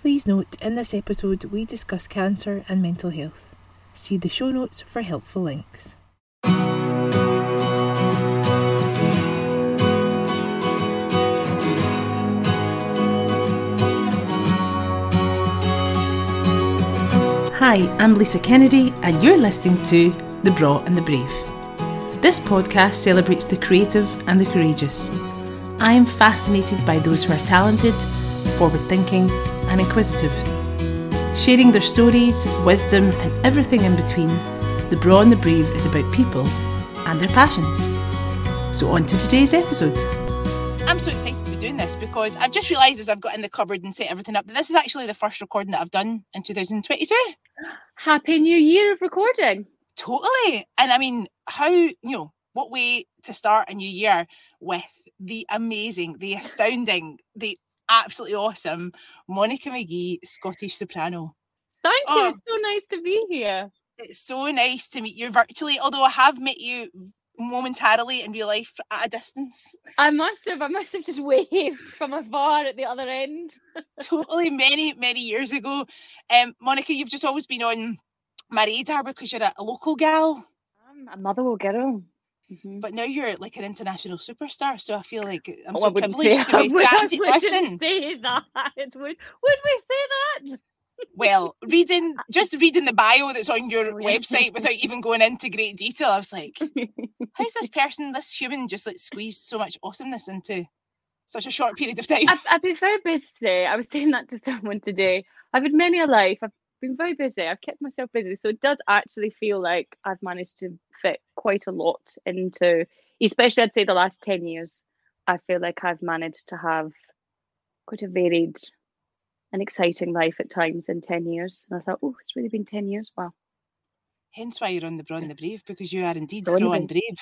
Please note in this episode we discuss cancer and mental health. See the show notes for helpful links. Hi, I'm Lisa Kennedy, and you're listening to The Braw and the Brave. This podcast celebrates the creative and the courageous. I am fascinated by those who are talented, forward thinking, and inquisitive. Sharing their stories, wisdom, and everything in between, The Braw and the Brave is about people and their passions. So, on to today's episode. I'm so excited to be doing this because I've just realised as I've got in the cupboard and set everything up that this is actually the first recording that I've done in 2022. Happy New Year of recording. Totally. And I mean, how, you know, what way to start a new year with the amazing, the astounding, the absolutely awesome Monica McGhee, Scottish soprano. Thank you. Oh. It's so nice to be here. It's so nice to meet you virtually, although I have met you momentarily in real life at a distance. I must have. I must have just waved from afar at the other end. totally many, many years ago. Um, Monica, you've just always been on my radar because you're a, a local gal, I'm a motherwell girl. Mhm. but now you're like an international superstar. So I feel like I'm Oh, so I privileged to be I to wouldn't listen. say that. Would, would we say that? Well, reading just reading the bio that's on your Oh, website without even going into great detail, I was like, how's this person, this human, just like squeezed so much awesomeness into such a short period of time? I've, I've been very busy. I was saying that to someone today. I've had many a life. I've been very busy. I've kept myself busy. So it does actually feel like I've managed to fit quite a lot into, especially I'd say the last 10 years. I feel like I've managed to have quite a varied and exciting life at times in 10 years. And I thought, oh, it's really been 10 years. Wow. Hence why you're on the Braw and the Brave, because you are indeed Braw and the Braw and Brave.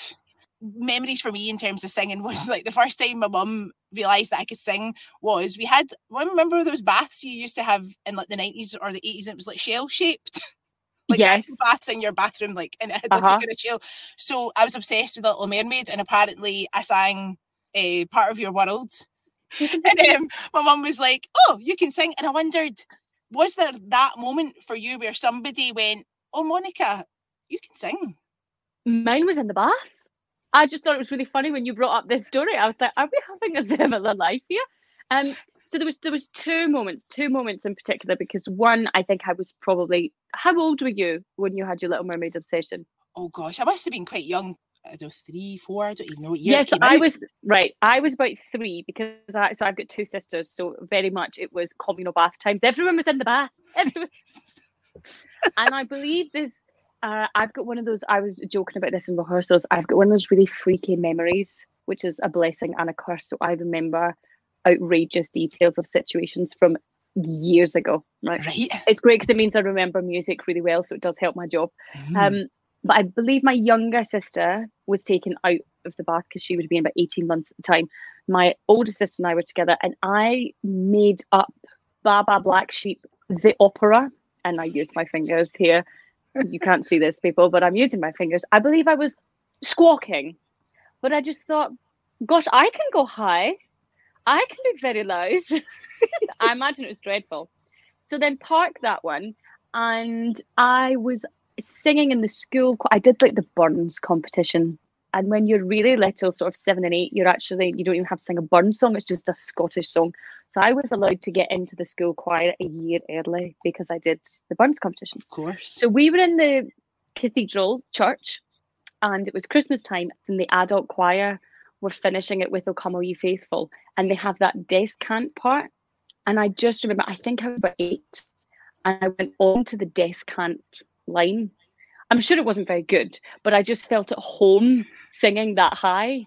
Memories for me in terms of singing was like the first time my mum realised that I could sing was we had I remember those baths you used to have in like the nineties or the eighties and it was like shell shaped. like Yes. baths in your bathroom, like and it had Uh-huh. a kind of shell. So I was obsessed with Little Mermaid and apparently I sang a part of your world. And um, my mum was like, Oh, you can sing. And I wondered, was there that moment for you where somebody went, Oh, Monica, you can sing? Mine was in the bath. I just thought it was really funny when you brought up this story. I was like, are we having a similar life here? Um, so there was there was two moments, two moments in particular, because one, I think I was probably how old were you when you had your Little Mermaid obsession? Oh gosh, I must have been quite young. I don't know, three, four, I don't even know what year. yes, came I out. was right. I was about three because I so I've got two sisters, so very much it was communal bath times. Everyone was in the bath. And I believe this. Uh, I've got one of those. I was joking about this in rehearsals. I've got one of those really freaky memories, which is a blessing and a curse. So I remember outrageous details of situations from years ago. Right. Right. It's great because it means I remember music really well, so it does help my job. Mm. Um, but I believe my younger sister was taken out of the bath because she would have been about 18 months at the time. My older sister and I were together, and I made up Baba Black Sheep, the opera, and I used my fingers here. You can't see this, people, but I'm using my fingers. I believe I was squawking, but I just thought, gosh, I can go high. I can be very loud. I imagine it was dreadful. So then park that one, and I was singing in the school. I did like the Burns competition. And when you're really little, sort of seven and eight, you're actually, you don't even have to sing a Burns song, it's just a Scottish song. So I was allowed to get into the school choir a year early because I did the Burns competition. Of course. So we were in the cathedral church and it was Christmas time and the adult choir were finishing it with O Come All You Faithful and they have that descant part. And I just remember, I think I was about eight and I went on to the descant line. I'm sure it wasn't very good, but I just felt at home singing that high.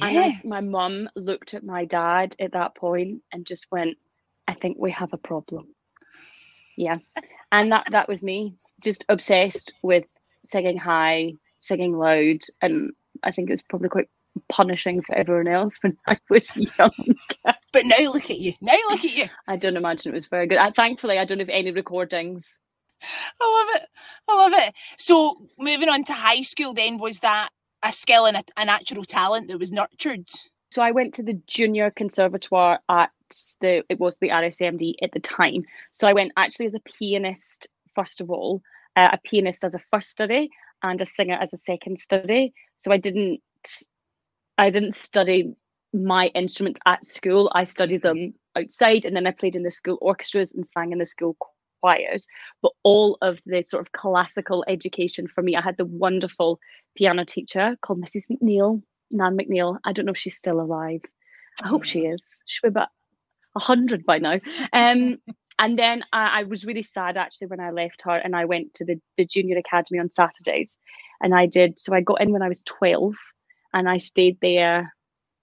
And yeah. I, my mum looked at my dad at that point and just went, I think we have a problem. Yeah. And that, that was me, just obsessed with singing high, singing loud. And I think it's probably quite punishing for everyone else when I was young. But now look at you. Now look at you. I don't imagine it was very good. I, thankfully, I don't have any recordings. I love it. I love it. So moving on to high school, then was that a skill and a, a natural talent that was nurtured? So I went to the junior conservatoire at the it was the RSAMD at the time. So I went actually as a pianist first of all, uh, a pianist as a first study, and a singer as a second study. So I didn't I didn't study my instrument at school. I studied them outside, and then I played in the school orchestras and sang in the school choirs. But all of the sort of classical education for me, I had the wonderful piano teacher called Mrs. McNeil, Nan McNeil. I don't know if she's still alive. I hope she is. She'll be about a hundred by now. Um, and then I, I, was really sad actually when I left her and I went to the, the junior academy on Saturdays. And I did so I got in when I was 12 and I stayed there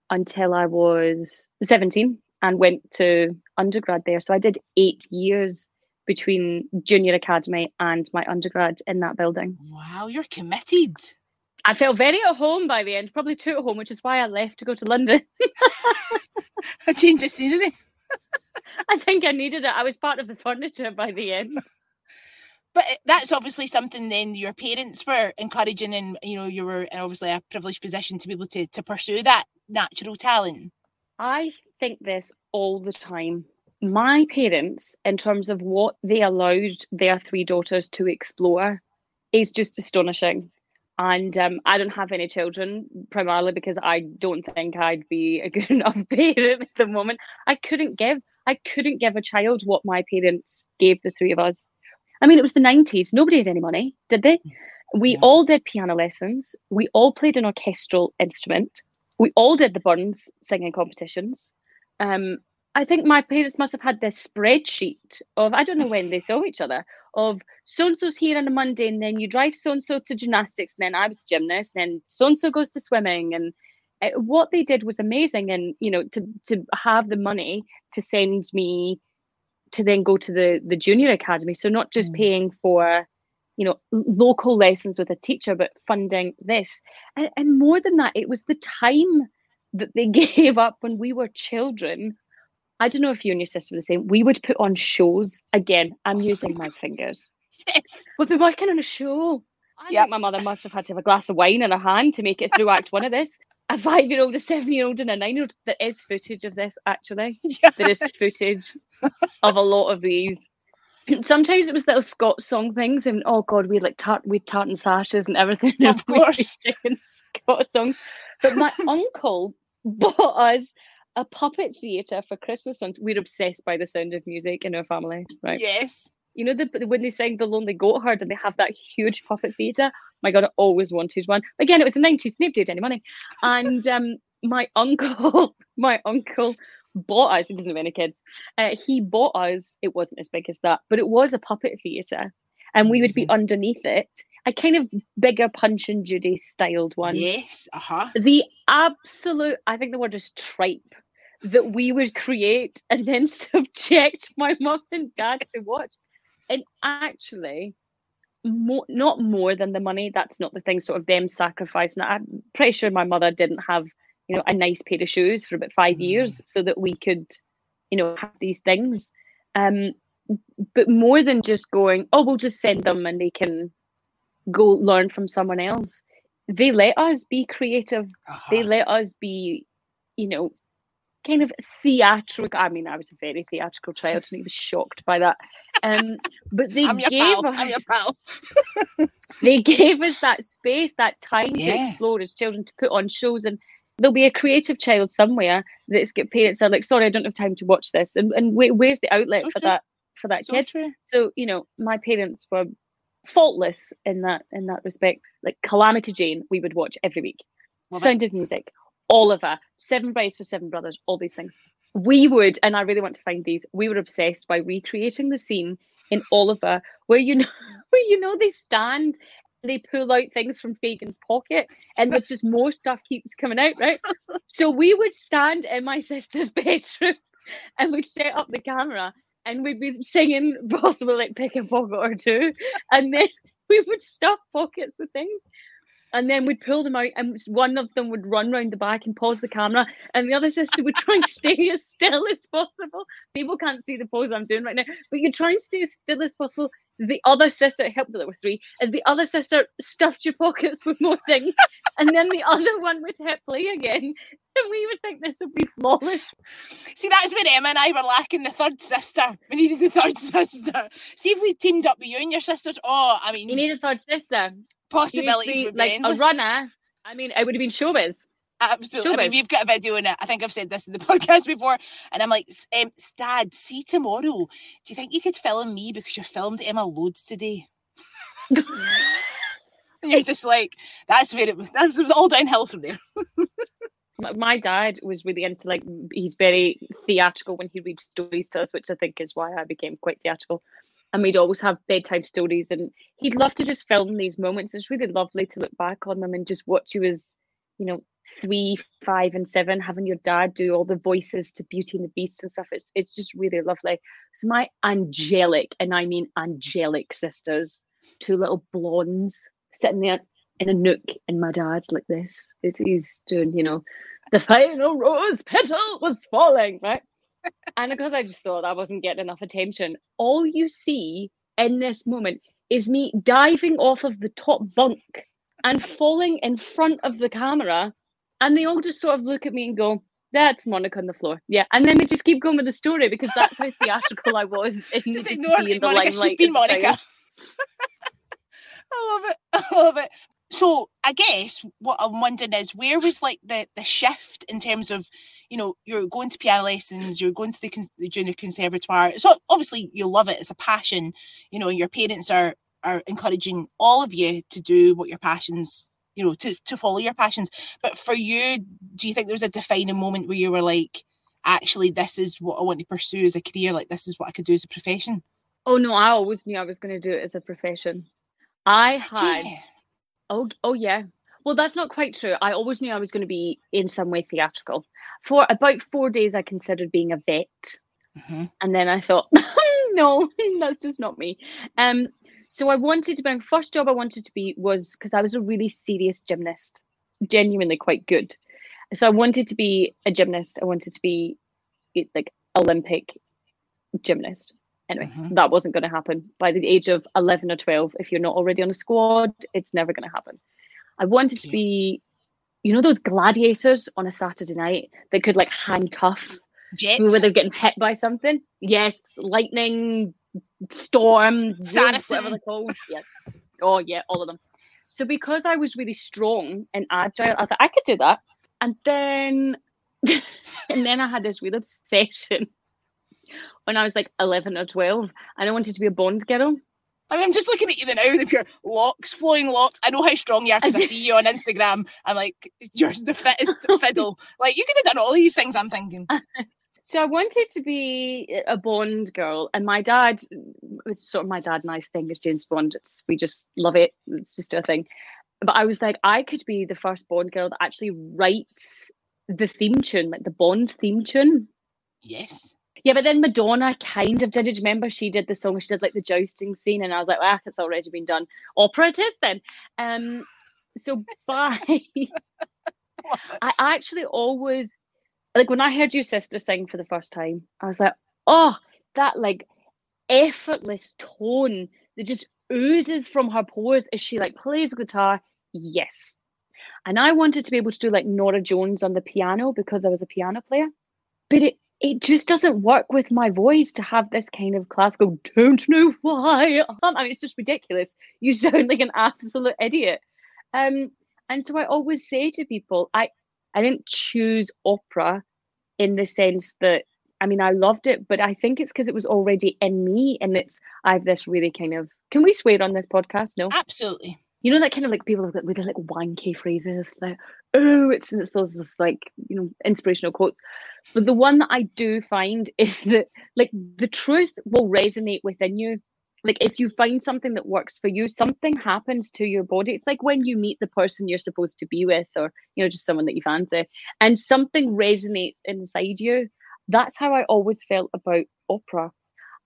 until I was 17 and went to undergrad there. So I did eight years between junior academy and my undergrad in that building. Wow, you're committed. I felt very at home by the end, probably too at home, which is why I left to go to London. a change of scenery. I think I needed it. I was part of the furniture by the end. But eh, that's obviously something then your parents were encouraging, and you know you were in obviously a privileged position to be able to to pursue that natural talent. I think this all the time. My parents, in terms of what they allowed their three daughters to explore, is just astonishing. And um, I don't have any children, primarily because I don't think I'd be a good enough parent at the moment. I couldn't give, I couldn't give a child what my parents gave the three of us. I mean, it was the 90s. Nobody had any money, did they? We yeah. all did piano lessons. We all played an orchestral instrument. We all did the Burns singing competitions. Um, I think my parents must have had this spreadsheet of, I don't know when they saw each other, of so and so's here on a Monday, and then you drive so and so to gymnastics, and then I was a gymnast, and then so and so goes to swimming. And it, uh, what they did was amazing. And, you know, to, to have the money to send me to then go to the the junior academy so not just mm. paying for you know local lessons with a teacher but funding this and, and more than that it was the time that they gave up when we were children i don't know if you and your sister were the same we would put on shows again i'm using my fingers yes we've been working on a show I yep. think my mother must have had to have a glass of wine in her hand to make it through Act One of this a five year old, a seven year old, and a nine year old. There is footage of this actually. Yes. There is footage of a lot of these. Sometimes it was little Scots song things, and oh god, we had like tart we tartan sashes and everything. Of and course, Scots songs. But my uncle bought us a puppet theatre for Christmas once. We're obsessed by the sound of music in our family, right? Yes. You know the when they sing the Lonely Goatherd and they have that huge puppet theatre my god, I always wanted one. Again, it was the 90s, nobody had any money. And um, my uncle, my uncle bought us, he doesn't have any kids, uh, he bought us, it wasn't as big as that, but it was a puppet theatre. And we would be underneath it, a kind of bigger Punch and Judy styled one. Yes, uh-huh. The absolute, I think the word is tripe that we would create and then subject my mum and dad to watch. And actually, more not more than the money that's not the thing sort of them sacrificing i'm pretty sure my mother didn't have you know a nice pair of shoes for about five mm. years so that we could you know have these things um but more than just going oh we'll just send them and they can go learn from someone else they let us be creative uh-huh. they let us be you know kind of theatrical. I mean, I was a very theatrical child and he was shocked by that. Um, but they gave pal. us they gave us that space, that time yeah. to explore as children, to put on shows and there'll be a creative child somewhere that's get parents are like, sorry, I don't have time to watch this. And and where's the outlet so for true. that for that so kid? True. So, you know, my parents were faultless in that in that respect. Like Calamity Jane, we would watch every week. Sound of Music, Oliver, Seven Brides for Seven Brothers, all these things. We would, and I really want to find these. We were obsessed by recreating the scene in Oliver where you know where you know they stand they pull out things from Fagin's pocket and there's just more stuff keeps coming out, right? So we would stand in my sister's bedroom and we'd set up the camera and we'd be singing possibly like pick a pocket or two and then we would stuff pockets with things and then we'd pull them out, and one of them would run round the back and pause the camera, and the other sister would try and stay as still as possible. People can't see the pose I'm doing right now, but you try and stay as still as possible. The other sister helped that there were three, as the other sister stuffed your pockets with more things, and then the other one would hit play again, and we would think this would be flawless. See, that's where Emma and I were lacking the third sister. We needed the third sister. See if we teamed up with you and your sisters. Oh, I mean, You need a third sister. Possibilities You would need be be, like endless. a runner. I mean, it would have been showbiz. Absolutely. I mean, we've got a video in it. I think I've said this in the podcast before. And I'm like, "S- um, Dad, see tomorrow. Do you think you could film me because you filmed Emma loads today? And you're just like, that's where it was. That was, it was all downhill from there. My dad was really into like he's very theatrical when he reads stories to us, which I think is why I became quite theatrical. And we'd always have bedtime stories, and he'd love to just film these moments. It's really lovely to look back on them and just watch you as, you know, three, five, and seven, having your dad do all the voices to Beauty and the Beast and stuff. It's it's just really lovely. So my angelic, and I mean angelic sisters, two little blondes sitting there in a nook and my dad like this as he's doing, you know, the final rose petal was falling, right? And because I just thought I wasn't getting enough attention, all you see in this moment is me diving off of the top bunk and falling in front of the camera. And they all just sort of look at me and go, that's Monica on the floor. Yeah. And then they just keep going with the story because that's how theatrical I was. in Just ignore be Monica. She's been as a child. Monica. I love it. I love it. So I guess what I'm wondering is where was like the the shift in terms of, you know, you're going to piano lessons, you're going to the, cons- the junior conservatoire. So obviously you love it. It's a passion, you know, and your parents are are encouraging all of you to do what your passions, you know, to to follow your passions. But for you, do you think there was a defining moment where you were like, actually, this is what I want to pursue as a career? Like this is what I could do as a profession? Oh no, I always knew I was going to do it as a profession. I had Yeah. Oh oh yeah. Well, that's not quite true. I always knew I was going to be in some way theatrical. For about four days, I considered being a vet, Mhm. and then I thought, no, that's just not me. Um, so I wanted to. My first job I wanted to be was because I was a really serious gymnast, genuinely quite good. So I wanted to be a gymnast. I wanted to be like Olympic gymnast. Anyway, Mhm. that wasn't going to happen. By the age of 11 or 12, if you're not already on a squad, it's never going to happen. I wanted to be, you know, those gladiators on a Saturday night that could like hang tough Jet. where they're getting hit by something. Yes, lightning, storm, wind, whatever Saracen. they're called. Yes. Oh yeah, all of them. So because I was really strong and agile, I thought I could do that. And then and then I had this weird obsession when I was like 11 or 12 and I wanted to be a Bond girl. I mean, I'm just looking at you now with your locks, flowing locks. I know how strong you are because I see you on Instagram. I'm like, you're the fittest fiddle. Like, you could have done all these things, I'm thinking. So I wanted to be a Bond girl, and my dad was sort of my dad nice thing is James Bond. It's we just love it. It's just a thing. But I was like, I could be the first Bond girl that actually writes the theme tune, like the Bond theme tune. Yes. Yeah, but then Madonna kind of did it. Remember, she did the song. She did like the jousting scene, and I was like, ah, it's already been done. Opera it is then. Um, so by I actually always like when I heard your sister sing for the first time, I was like, oh, that like effortless tone that just oozes from her pores as she like plays the guitar. Yes. And I wanted to be able to do like Norah Jones on the piano because I was a piano player. But it it just doesn't work with my voice to have this kind of classical don't know why. I mean it's just ridiculous. You sound like an absolute idiot. Um and so I always say to people, I I didn't choose opera in the sense that I mean I loved it, but I think it's because it was already in me and it's I have this really kind of can we swear on this podcast? No. Absolutely. You know that kind of like people with with like wanky phrases like oh it's it's those, those like you know inspirational quotes. But the one that I do find is that like the truth will resonate within you. Like if you find something that works for you something happens to your body. It's like when you meet the person you're supposed to be with or you know just someone that you fancy and something resonates inside you. That's how i always felt about opera.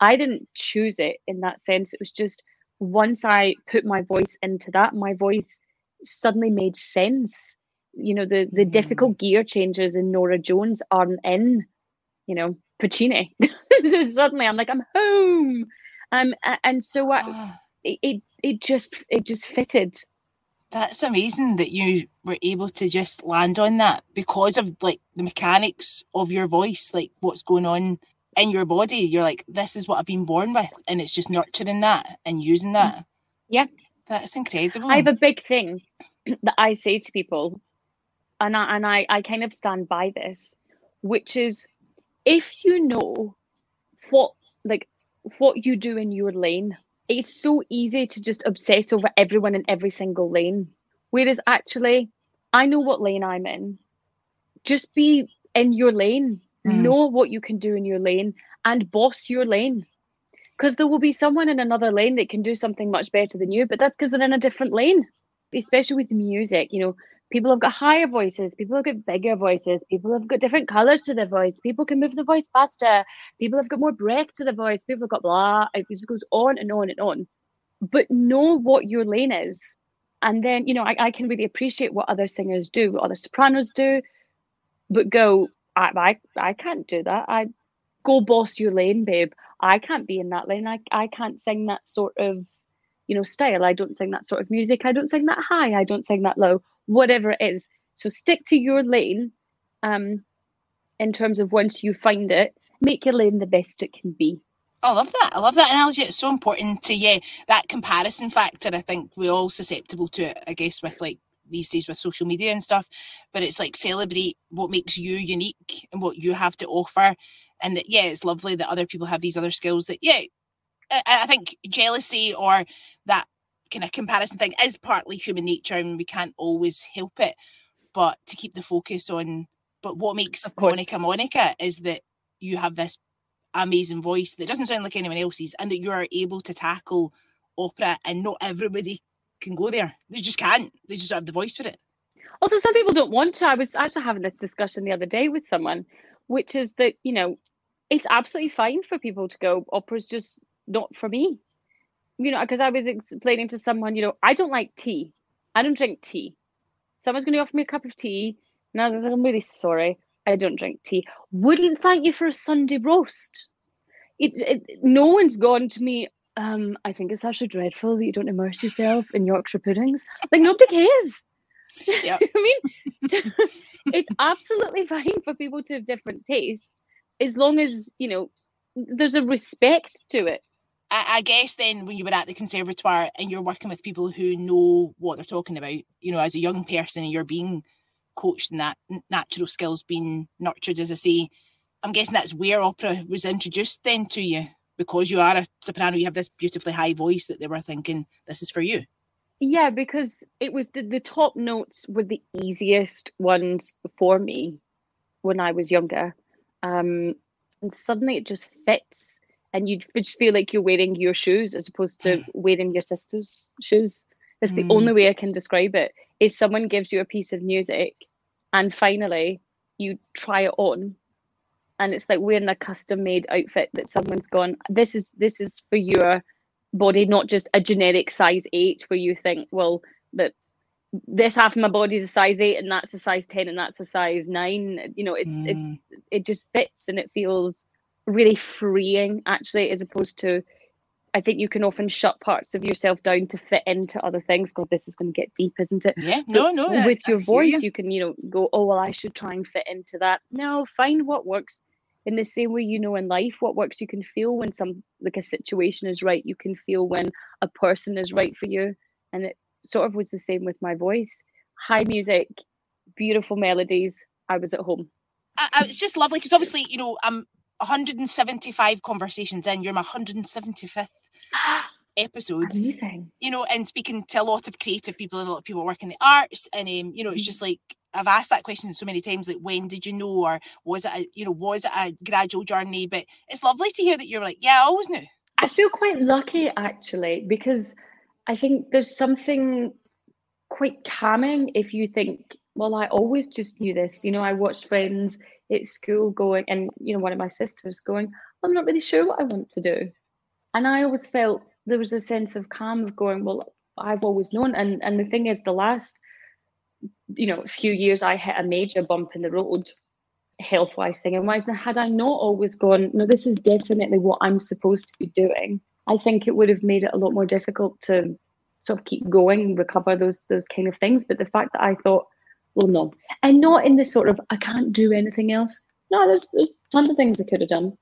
I didn't choose it in that sense. It was just once i put my voice into that my voice suddenly made sense. You know, the the mm. difficult gear changes in Norah Jones aren't in, you know, Puccini. suddenly I'm like, I'm home. Um and so I, oh. it, it it just it just fitted that's amazing that you were able to just land on that because of like the mechanics of your voice, like what's going on in your body. You're like, this is what I've been born with, and it's just nurturing that and using that. Mm-hmm. Yeah, that's incredible. I have a big thing that I say to people, and I and I, I kind of stand by this, which is if you know what like what you do in your lane it's so easy to just obsess over everyone in every single lane. Whereas actually, I know what lane I'm in. Just be in your lane, mm. know what you can do in your lane, and boss your lane. Because there will be someone in another lane that can do something much better than you, but that's because they're in a different lane. Especially with music, you know, people have got higher voices people have got bigger voices people have got different colors to their voice people can move the voice faster people have got more breath to the voice people have got blah it just goes on and on and on but know what your lane is and then you know I, I can really appreciate what other singers do what other sopranos do but go I, I i can't do that i go boss your lane babe i can't be in that lane i, I can't sing that sort of you know style i don't sing that sort of music i don't sing that high i don't sing that low whatever it is. So stick to your lane um, in terms of once you find it, make your lane the best it can be. I love that. I love that analogy. It's so important to yeah that comparison factor. I think we're all susceptible to it. I guess with like these days with social media and stuff. But it's like celebrate what makes you unique and what you have to offer. And that yeah, it's lovely that other people have these other skills. That yeah, I, I think jealousy or that kind of comparison thing is partly human nature and we can't always help it. But to keep the focus on, but what makes Monica Monica is that you have this amazing voice that doesn't sound like anyone else's and that you are able to tackle opera and not everybody can go there. They just can't. They just have the voice for it. Also, some people don't want to. I was actually having this discussion the other day with someone, which is that, you know, it's absolutely fine for people to go, opera's just not for me you know, because I was explaining to someone, you know, I don't like tea. I don't drink tea. Someone's going to offer me a cup of tea. And I was like, I'm really sorry. I don't drink tea. Wouldn't thank you for a Sunday roast. It, it, no one's gone to me. Um, I think it's actually dreadful that you don't immerse yourself in Yorkshire puddings. Like nobody cares. Yeah. I mean, it's absolutely fine for people to have different tastes as long as you know there's a respect to it. I, I, guess then when you were at the conservatoire and you're working with people who know what they're talking about, you know, as a young person and you're being coached in that natural skills being nurtured, as I say, I'm guessing that's where opera was introduced then to you because you are a soprano, you have this beautifully high voice that they were thinking this is for you. Yeah, because it was the, the top notes were the easiest ones for me when I was younger. Um, and suddenly it just fits and you just feel like you're wearing your shoes as opposed to wearing your sister's shoes. That's the mm. only way I can describe it. Is someone gives you a piece of music, and finally you try it on, and it's like wearing a custom made outfit that someone's gone. This is this is for your body, not just a generic size eight, where you think, well, that this half of my body is a size eight, and that's a size ten, and that's a size nine. You know, it's mm. it's it just fits, and it feels really freeing actually as opposed to I think you can often shut parts of yourself down to fit into other things. God, this is going to get deep, isn't it? Yeah, no, no. With I, your I voice, you. you can, you know, go, oh, well, I should try and fit into that. No, find what works in the same way you know in life what works. You can feel when some, like a situation is right. You can feel when a person is right for you. And it sort of was the same with my voice. High music, beautiful melodies. I was at home. I, I, it's just lovely because obviously, you know, I'm 175 conversations in. You're my 175th episode. Amazing. You know, and speaking to a lot of creative people and a lot of people work in the arts, and um, you know, it's just like I've asked that question so many times, like when did you know, or was it a you know, was it a gradual journey? But it's lovely to hear that you're like, yeah, I always knew. I feel quite lucky actually because I think there's something quite calming if you think, well, I always just knew this. You know, I watched Friends at school going, and you know, one of my sisters going, I'm not really sure what I want to do. And I always felt there was a sense of calm of going, well, I've always known. And and the thing is, the last you know a few years, I hit a major bump in the road, health wise, singing wise. And had I not always gone, no, this is definitely what I'm supposed to be doing. I think it would have made it a lot more difficult to sort of keep going, recover those those kind of things. But the fact that I thought, well, no, and not in the sort of I can't do anything else. No, there's there's tons of things I could have done.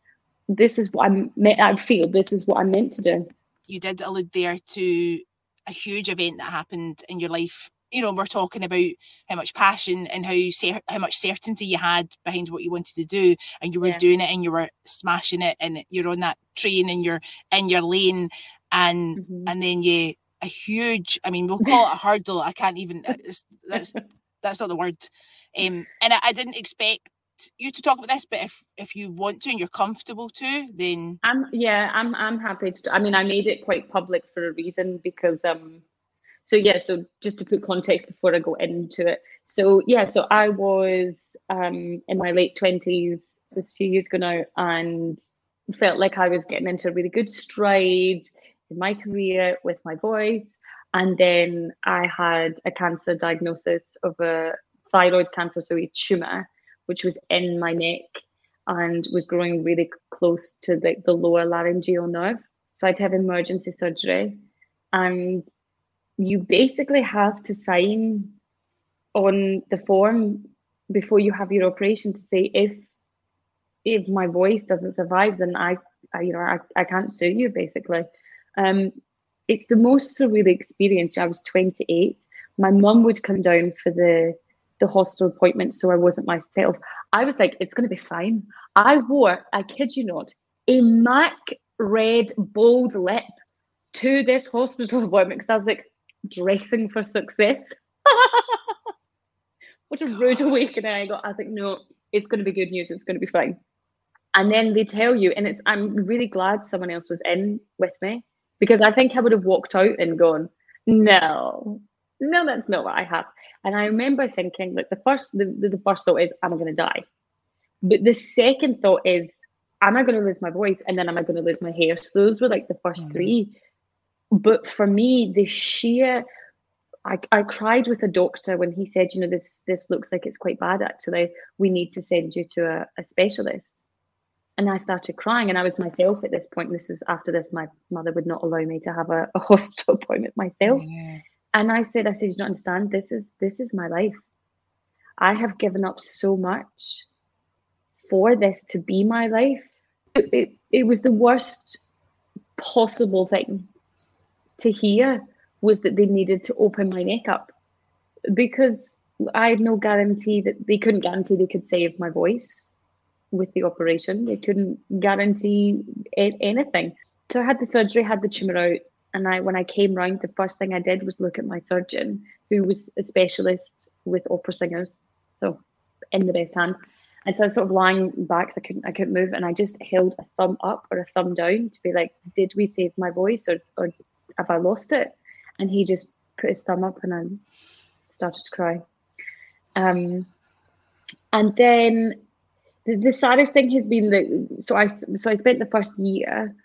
This is what I'm. Meant. I feel this is what I'm meant to do. You did allude there to a huge event that happened in your life. You know, we're talking about how much passion and how cer- how much certainty you had behind what you wanted to do, and you were yeah. doing it, and you were smashing it, and you're on that train, and you're in your lane, and mm-hmm. and then you a huge. I mean, we'll call it a hurdle. I can't even. That's that's not the word. Um, and I, I didn't expect you to talk about this, but if if you want to and you're comfortable to, then I'm yeah, I'm I'm happy to. I mean, I made it quite public for a reason because um, so yeah, so just to put context before I go into it. So yeah, so I was um in my late twenties, this a few years ago now, and felt like I was getting into a really good stride in my career with my voice. And then I had a cancer diagnosis of a thyroid cancer, so a tumor which was in my neck and was growing really close to the, the lower laryngeal nerve. So I had to have emergency surgery. And you basically have to sign on the form before you have your operation to say if if my voice doesn't survive, then I, I you know I, I can't sue you basically. Um, it's the most surreal experience. I was 28. My mum would come down for the the hospital appointment so I wasn't myself. I was like, it's going to be fine. I wore, I kid you not, a MAC red bold lip to this hospital appointment because I was like, dressing for success. what a Gosh. rude awakening I got. I was like, no, it's going to be good news. It's going to be fine. And then they tell you, and it's, I'm really glad someone else was in with me because I think I would have walked out and gone, no, no, that's not what I have. And I remember thinking, like the first, the, the first thought is, am I going to die? But the second thought is, am I going to lose my voice? And then am I going to lose my hair? So those were like the 1st mm-hmm. three. But for me, the sheer, I, I cried with a doctor when he said, you know, this this looks like it's quite bad. Actually, we need to send you to a, a specialist. And I started crying, and I was myself at this point. This was after this. My mother would not allow me to have a, a hospital appointment myself. Yeah. And I said, I said, you don't understand. This is this is my life. I have given up so much for this to be my life. It, it, it was the worst possible thing to hear was that they needed to open my neck up because I had no guarantee that they couldn't guarantee they could save my voice with the operation. They couldn't guarantee anything. So I had the surgery, had the tumor out, and I, when I came round, the first thing I did was look at my surgeon, who was a specialist with opera singers, so in the best hand. And so I was sort of lying back, so I couldn't, I couldn't move, and I just held a thumb up or a thumb down to be like, did we save my voice or, or have I lost it? And he just put his thumb up, and I started to cry. Um, and then the, the saddest thing has been that so I so I spent the first year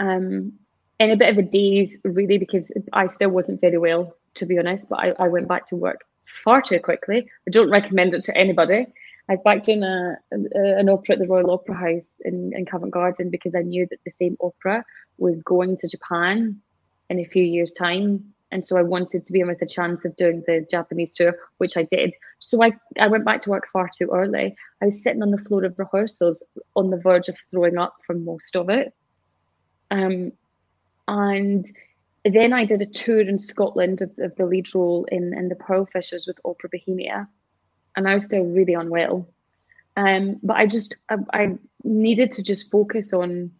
um, in a bit of a daze, really, because I still wasn't very well, to be honest. But I, I went back to work far too quickly. I don't recommend it to anybody. I was back doing a, a, an opera at the Royal Opera House in, in Covent Garden because I knew that the same opera was going to Japan in a few years' time. And so I wanted to be in with a chance of doing the Japanese tour, which I did. So I, I went back to work far too early. I was sitting on the floor of rehearsals on the verge of throwing up for most of it. Um, and then I did a tour in Scotland of, of the lead role in, in the Pearl Fishers with Opera Bohemia. And I was still really unwell. Um, but I just I, I needed to just focus on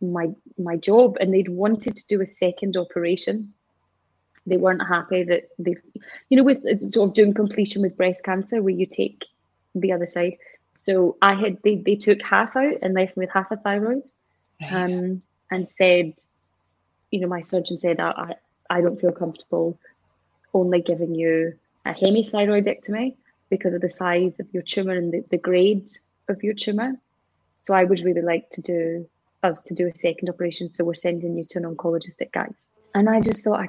my my job and they'd wanted to do a second operation. They weren't happy that they you know, with sort of doing completion with breast cancer where you take the other side. So I had they, they took half out and left me with half a thyroid. Um, and said you know, my surgeon said, I, I don't feel comfortable only giving you a hemithyroidectomy because of the size of your tumor and the, the grade of your tumor. So I would really like to do us to do a second operation. So we're sending you to an oncologist at Guy's. And I just thought I,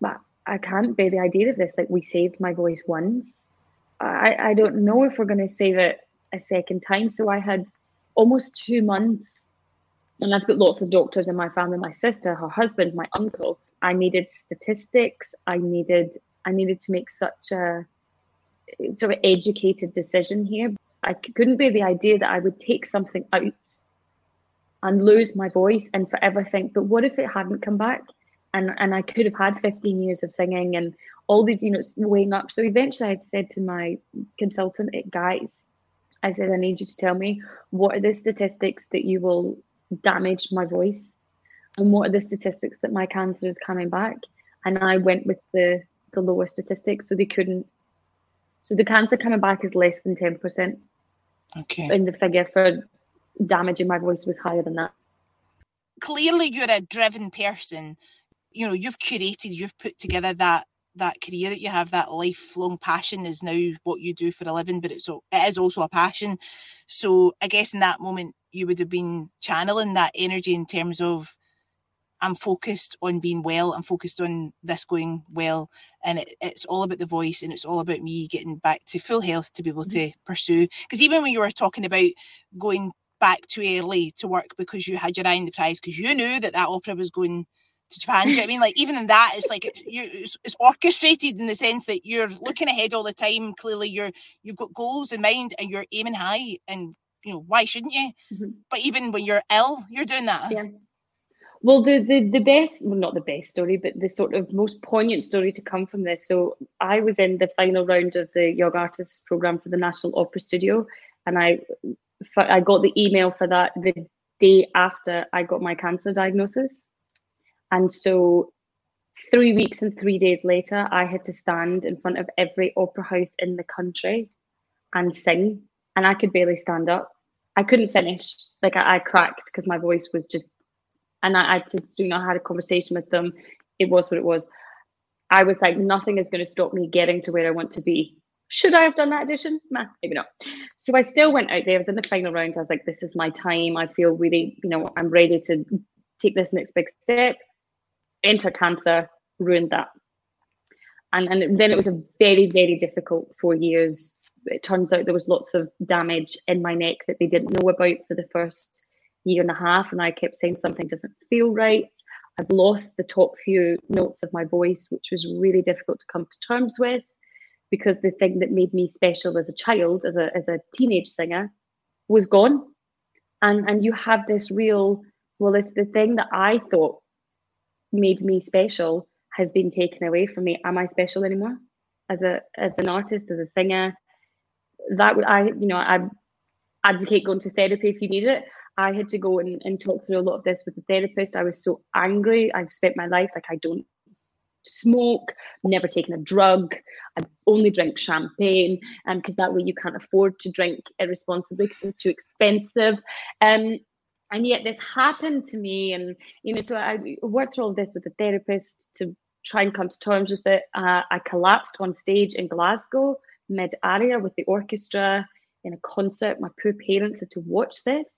but I can't bear the idea of this. Like we saved my voice once. I, I don't know if we're going to save it a second time. So I had almost two months, and I've got lots of doctors in my family. My sister, her husband, my uncle. I needed statistics. I needed I needed to make such a sort of educated decision here. I couldn't bear the idea that I would take something out and lose my voice and forever think, but what if it hadn't come back? And and I could have had 15 years of singing and all these, you know, weighing up. So eventually I said to my consultant, at Guy's, I said, I need you to tell me what are the statistics that you will damage my voice and what are the statistics that my cancer is coming back. And I went with the the lowest statistics, so they couldn't. So the cancer coming back is less than 10%. Okay. And the figure for damaging my voice was higher than that. Clearly, you're a driven person. You know, you've curated, you've put together that that career that you have, that lifelong passion is now what you do for a living, but it's it is also a passion. So I guess in that moment you would have been channeling that energy in terms of I'm focused on being well. I'm focused on this going well, and it, it's all about the voice, and it's all about me getting back to full health to be able mm-hmm. to pursue. Because even when you were talking about going back too early to work because you had your eye on the prize because you knew that that opera was going to Japan. Do you know I mean? Like even in that, it's like you, it's, it's, orchestrated in the sense that you're looking ahead all the time. Clearly, you're you've got goals in mind and you're aiming high. And you know why shouldn't you? Mm-hmm. But even when you're ill, you're doing that. Yeah. Well, the, the the best, well, not the best story, but the sort of most poignant story to come from this. So I was in the final round of the Young Artists program for the National Opera Studio, and I I got the email for that the day after I got my cancer diagnosis. And so three weeks and three days later, I had to stand in front of every opera house in the country and sing. And I could barely stand up. I couldn't finish. Like I, I cracked because my voice was just, and I, I just, you know, I had a conversation with them. It was what it was. I was like, nothing is going to stop me getting to where I want to be. Should I have done that audition? Nah, maybe not. So I still went out there. I was in the final round. I was like, this is my time. I feel really, you know, I'm ready to take this next big step. Enter cancer, ruined that. And, and then it was a very, very difficult four years. It turns out there was lots of damage in my neck that they didn't know about for the first year and a half. And I kept saying something doesn't feel right. I've lost the top few notes of my voice, which was really difficult to come to terms with because the thing that made me special as a child, as a as a teenage singer, was gone. And and you have this real well, if the thing that I thought made me special has been taken away from me, am I special anymore? As a as an artist, as a singer, that would I you know I advocate going to therapy if you need it. I had to go and, and talk through a lot of this with the therapist. I was so angry. I've spent my life like I don't smoke, never taken a drug. I only drink champagne, and um, because that way you can't afford to drink irresponsibly because it's too expensive. Um, and yet this happened to me, and you know, so I worked through all this with a therapist to try and come to terms with it. Uh, I collapsed on stage in Glasgow mid aria with the orchestra in a concert. My poor parents had to watch this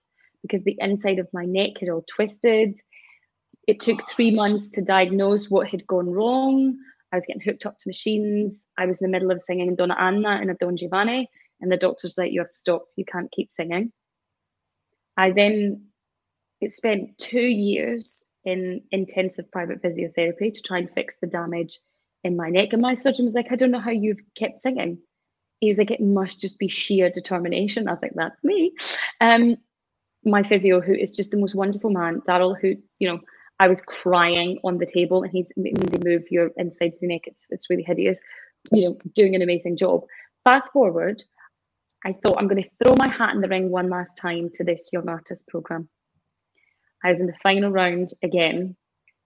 because the inside of my neck had all twisted. It took three months to diagnose what had gone wrong. I was getting hooked up to machines. I was in the middle of singing Donna Anna in a Don Giovanni, and the doctor's like, "You have to stop. You can't keep singing." I then spent two years in intensive private physiotherapy to try and fix the damage in my neck. And my surgeon was like, "I don't know how you've kept singing." He was like, "It must just be sheer determination." I think that's me. Um, my physio, who is just the most wonderful man, Daryl, who you know I was crying on the table, and he's they move your insides of your neck, it's it's really hideous. You know, doing an amazing job. Fast forward, I thought I'm going to throw my hat in the ring one last time to this young artist program. I was in the final round again,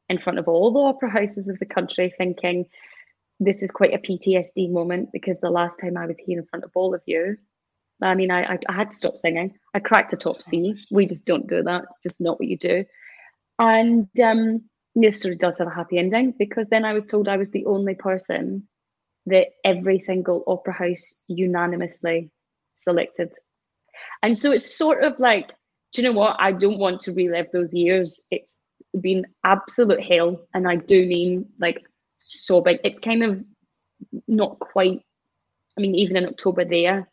in front of all the opera houses of the country, thinking this is quite a PTSD moment because the last time I was here in front of all of you, I mean, I, I, I had to stop singing. I cracked a top C. We just don't do that. It's just not what you do. And um, this story does have a happy ending because then I was told I was the only person that every single opera house unanimously selected. And so it's sort of like, do you know what? I don't want to relive those years. It's been absolute hell. And I do mean like sobbing. It's kind of not quite. I mean, even in October there,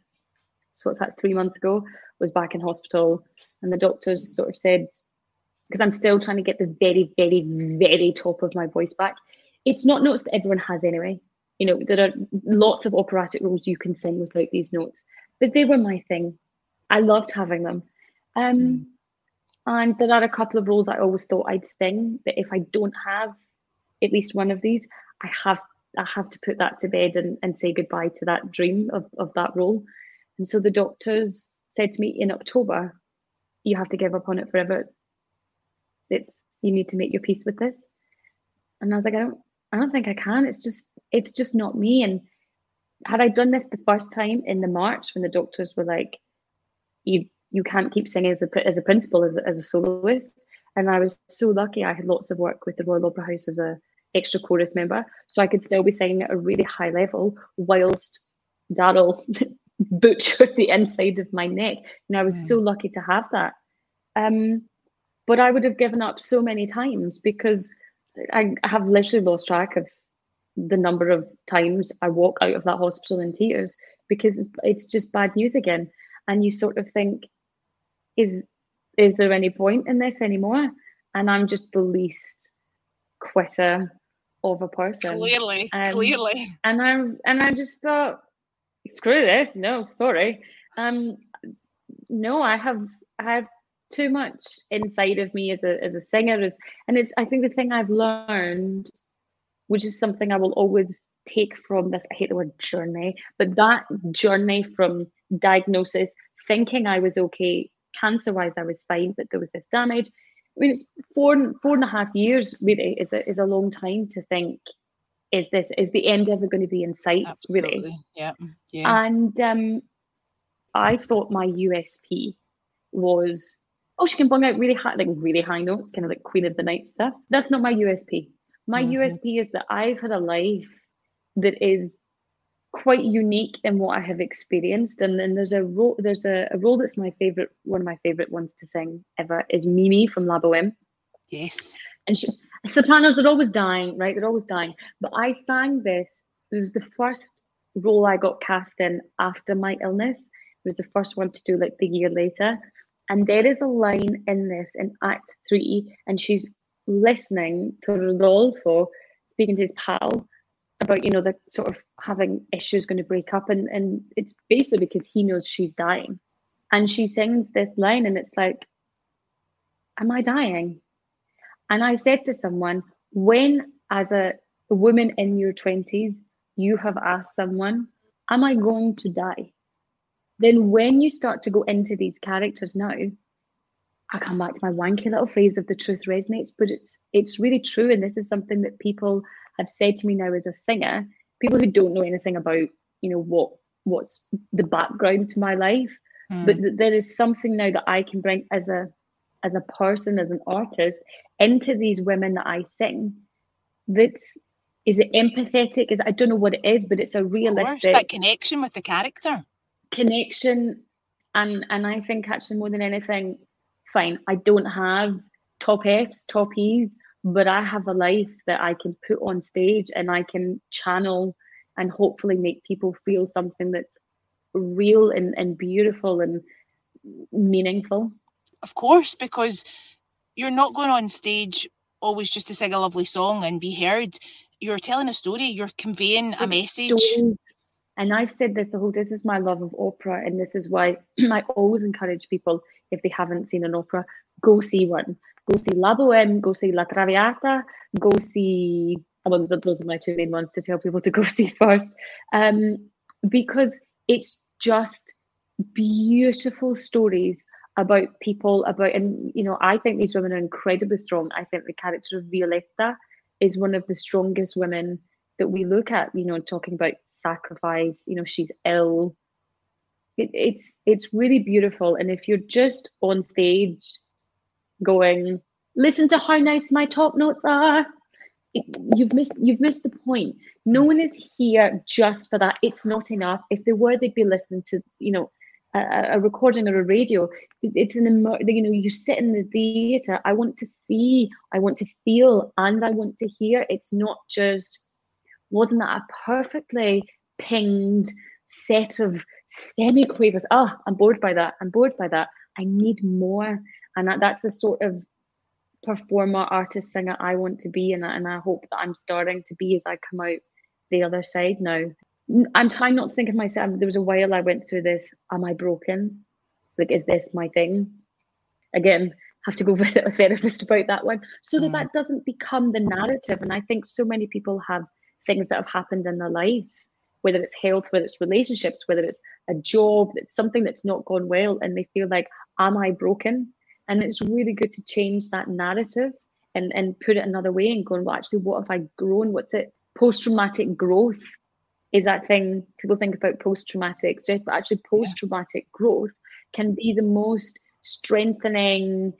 so what's that? Three months ago, was back in hospital, and the doctors sort of said, because I'm still trying to get the very, very, very top of my voice back. It's not notes that everyone has anyway. You know, there are lots of operatic roles you can sing without these notes, but they were my thing. I loved having them. Um, mm. And there are a couple of roles I always thought I'd sing, but if I don't have at least one of these, I have I have to put that to bed and, and say goodbye to that dream of, of that role. And so the doctors said to me in October, you have to give up on it forever. It's you need to make your peace with this. And I was like, I don't I don't think I can. It's just it's just not me. And had I done this the first time in the March when the doctors were like, you you can't keep singing as a as a principal as a, as a soloist. And I was so lucky. I had lots of work with the Royal Opera House as a extra chorus member, so I could still be singing at a really high level whilst Daryl butchered the inside of my neck. And I was mm. so lucky to have that. Um, but I would have given up so many times because I have literally lost track of the number of times I walk out of that hospital in tears because it's, it's just bad news again. And you sort of think, is is there any point in this anymore? And I'm just the least quitter of a person. Clearly, um, clearly. And I'm and I just thought, screw this. No, sorry. Um, no, I have I have too much inside of me as a as a singer. Is and it's I think the thing I've learned, which is something I will always take from this. I hate the word journey, but that journey from diagnosis, thinking I was okay, cancer wise, I was fine, but there was this damage. I mean, it's four four and a half years really is a, is a long time to think. Is this is the end ever going to be in sight? Absolutely. Really, yeah, yeah. And um, I thought my USP was oh, she can bung out really high, like really high notes, kind of like Queen of the Night stuff. That's not my USP. My mm-hmm. USP is that I've had a life that is quite unique in what I have experienced. And then there's a role there's a, a role that's my favorite one of my favorite ones to sing ever is Mimi from La Boheme. Yes. And she, sopranos are always dying, right? They're always dying. But I sang this. It was the first role I got cast in after my illness. It was the first one to do like the year later. And there is a line in this in Act Three, and she's listening to Rodolfo speaking to his pal about you know the sort of having issues going to break up and and it's basically because he knows she's dying. And she sings this line and it's like am i dying? And i said to someone when as a woman in your 20s you have asked someone am i going to die then when you start to go into these characters now i come back to my wanky little phrase of the truth resonates but it's it's really true and this is something that people have said to me now as a singer, people who don't know anything about, you know, what what's the background to my life, mm. but th- there is something now that I can bring as a as a person, as an artist, into these women that I sing. That's is it empathetic? Is I don't know what it is, but it's a realistic course, that connection with the character. Connection, and and I think actually more than anything, fine. I don't have top Fs, top Es but I have a life that I can put on stage and I can channel and hopefully make people feel something that's real and, and beautiful and meaningful. Of course, because you're not going on stage always just to sing a lovely song and be heard. You're telling a story, you're conveying a message. Stories. And I've said this the whole this is my love of opera, and this is why I always encourage people if they haven't seen an opera, go see one go see La Boheme, go see La Traviata, go see, well, those are my two main ones to tell people to go see first. Um, because it's just beautiful stories about people, about, and you know, I think these women are incredibly strong. I think the character of Violetta is one of the strongest women that we look at, you know, talking about sacrifice, you know, she's ill. It, it's it's really beautiful. And if you're just on stage going, listen to how nice my top notes are. you've missed you've missed the point. No one is here just for that. It's not enough. If they were, they'd be listening to you know a, a recording or a radio. It's an you know you sit in the theater. I want to see, I want to feel, and I want to hear. It's not just wasn't that a perfectly pinged set of semi-quavers? Oh, I'm bored by that. I'm bored by that. I need more. And that, that's the sort of performer, artist, singer I want to be. And, and I hope that I'm starting to be as I come out the other side now. I'm trying not to think of myself. There was a while I went through this. Am I broken? Like, is this my thing? Again, have to go visit a therapist about that one so that mm. that doesn't become the narrative. And I think so many people have things that have happened in their lives, whether it's health, whether it's relationships, whether it's a job, that's something that's not gone well, and they feel like, am I broken? And it's really good to change that narrative and, and put it another way and going, well, actually, what have I grown? What's it? Post traumatic growth is that thing people think about post traumatic stress, but actually, post traumatic yeah. growth can be the most strengthening,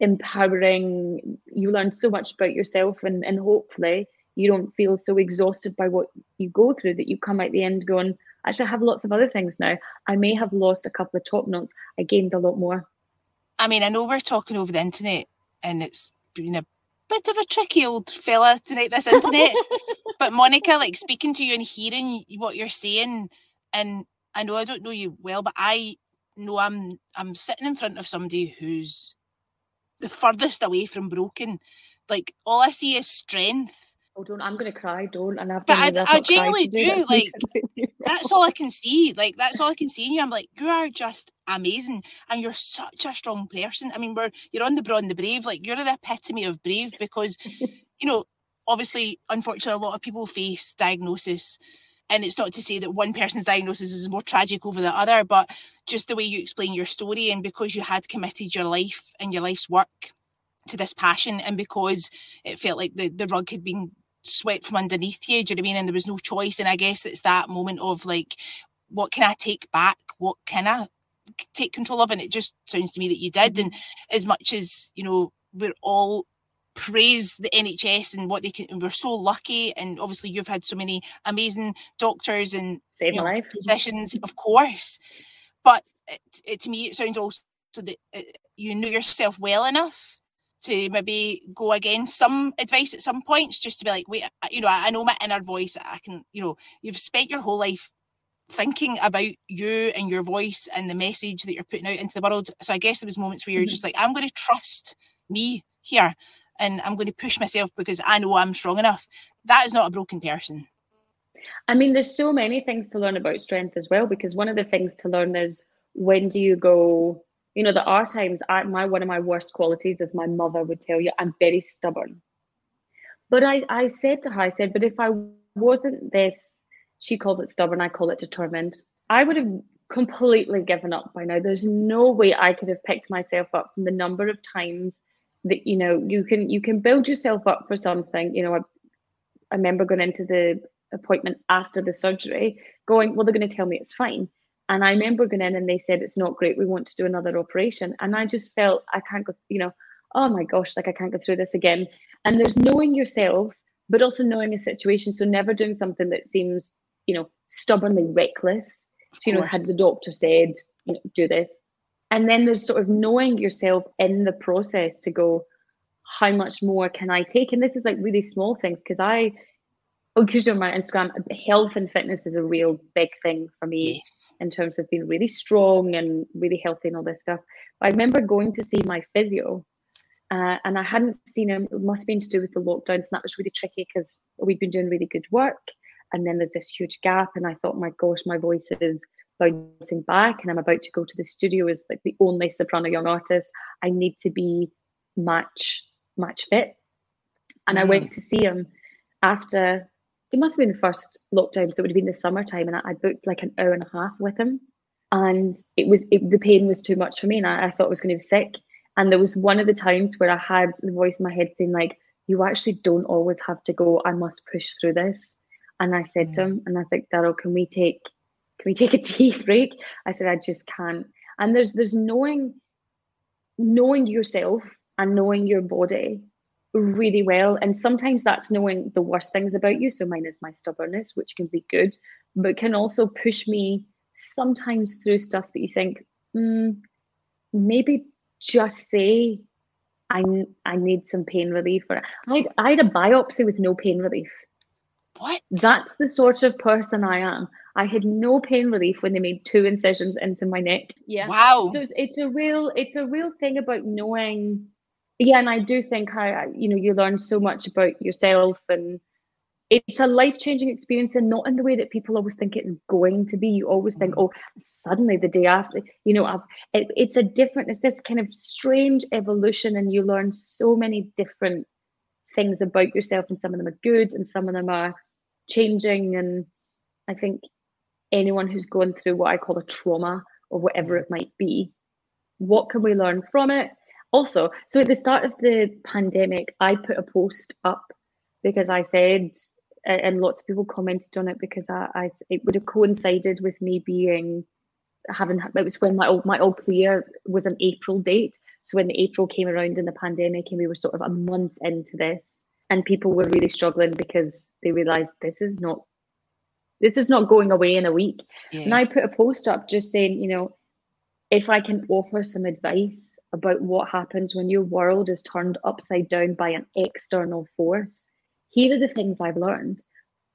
empowering. You learn so much about yourself, and, and hopefully, you don't feel so exhausted by what you go through that you come out the end going, actually, I have lots of other things now. I may have lost a couple of top notes, I gained a lot more. I mean, I know we're talking over the internet and it's been a bit of a tricky old fella tonight, this internet. but Monica, like speaking to you and hearing what you're saying, and I know I don't know you well, but I know I'm I'm sitting in front of somebody who's the furthest away from broken. Like all I see is strength. Oh, don't! I'm gonna cry. Don't. And I've. But I, I genuinely do. Like that's all I can see. Like that's all I can see in you. I'm like, you are just amazing, and you're such a strong person. I mean, we're you're on the Braw and the brave. Like you're the epitome of brave because, you know, obviously, unfortunately, a lot of people face diagnosis and it's not to say that one person's diagnosis is more tragic over the other, but just the way you explain your story and because you had committed your life and your life's work to this passion and because it felt like the, the rug had been swept from underneath you, do you know what I mean? And there was no choice. And I guess it's that moment of like, what can I take back? What can I take control of? And it just sounds to me that you did. And as much as, you know, we're all praise the NHS and what they can. we're so lucky, and obviously you've had so many amazing doctors and Save you know, life. physicians, of course. But it, it, to me, it sounds also that uh, you knew yourself well enough to maybe go against some advice at some points, just to be like, wait, you know, I, I know my inner voice. I can, you know, you've spent your whole life thinking about you and your voice and the message that you're putting out into the world. So I guess there was moments where you're mm-hmm. just like, I'm going to trust me here and I'm going to push myself because I know I'm strong enough. That is not a broken person. I mean, there's so many things to learn about strength as well, because one of the things to learn is when do you go, you know, there are times I, my one of my worst qualities, as my mother would tell you, I'm very stubborn. But I, I said to her, I said, but if I wasn't this, she calls it stubborn, I call it determined. I would have completely given up by now. There's no way I could have picked myself up from the number of times that you know you can you can build yourself up for something you know I, I remember going into the appointment after the surgery going well they're going to tell me it's fine and I remember going in and they said it's not great. We want to do another operation. And I just felt I can't go you know oh my gosh like I can't go through this again. And there's knowing yourself but also knowing a situation. So never doing something that seems you know stubbornly reckless. So, you know had the doctor said you know do this. And then there's sort of knowing yourself in the process to go how much more can i take? And this is like really small things because i oh because you're on my instagram health and fitness is a real big thing for me yes. in terms of being really strong and really healthy and all this stuff but i remember going to see my physio uh, and i hadn't seen him it must have been to do with the lockdowns and that was really tricky because we'd been doing really good work and then there's this huge gap and i thought my gosh my voice is bouncing back and I'm about to go to the studio as like the only soprano young artist. I need to be match match fit. And mm. I went mm. to see him after it must have been the first lockdown, so it would have been the summertime, and I, I booked like an hour and a half with him. And it was it, the pain was too much for me, and I, I thought I was going to be sick. And there was one of the times where I had the voice in my head saying, like, you actually don't always have to go. I must push through this. And I said mm. to him, and I was like, Daryl, can we take can we take a tea break? I said, I just can't. And there's there's knowing knowing yourself and knowing your body really well. And sometimes that's knowing the worst things about you. So mine is my stubbornness, which can be good, but can also push me sometimes through stuff that you think, mm, maybe just say I I need some pain relief. Or I I had a biopsy with no pain relief. What? That's the sort of person I am. I had no pain relief when they made two incisions into my neck. Yeah. Wow. So it's, it's a real it's a real thing about knowing. Yeah, and I do think how you know you learn so much about yourself, and it's a life changing experience, and not in the way that people always think it's going to be. You always think, Mm. oh, suddenly the day after, you know, I've, it, it's a different. It's this kind of strange evolution, and you learn so many different things about yourself, and some of them are good, and some of them are changing. And I think anyone who's gone through what I call a trauma or whatever it might be, what can we learn from it? Also, so at the start of the pandemic, I put a post up because I said, and lots of people commented on it because I, I it would have coincided with me being having it was when my all my all clear was an April date. So when the April came around in the pandemic and we were sort of a month into this, and people were really struggling because they realized this is not this is not going away in a week. Yeah. And I put a post up just saying, you know, if I can offer some advice about what happens when your world is turned upside down by an external force, here are the things I've learned.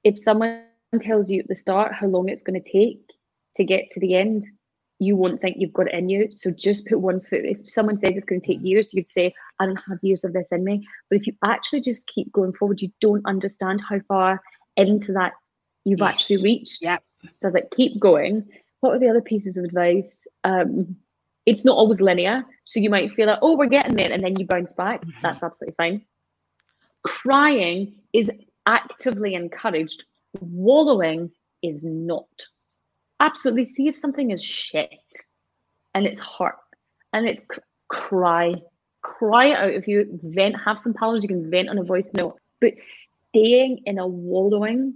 If someone tells you at the start how long it's going to take to get to the end, you won't think you've got it in you. So just put one foot. If someone says it's going to take years, you'd say, I don't have years of this in me. But if you actually just keep going forward, you don't understand how far into that you've Yes. actually reached. Yep. So that keep going. What are the other pieces of advice? Um, it's not always linear. So you might feel like, oh, we're getting there, and then you bounce back. Mhm. That's absolutely fine. Crying is actively encouraged. Wallowing is not. Absolutely. See if something is shit and it's hurt and it's c- cry. Cry it out. If you vent, have some pals, you can vent on a voice note. But staying in a wallowing,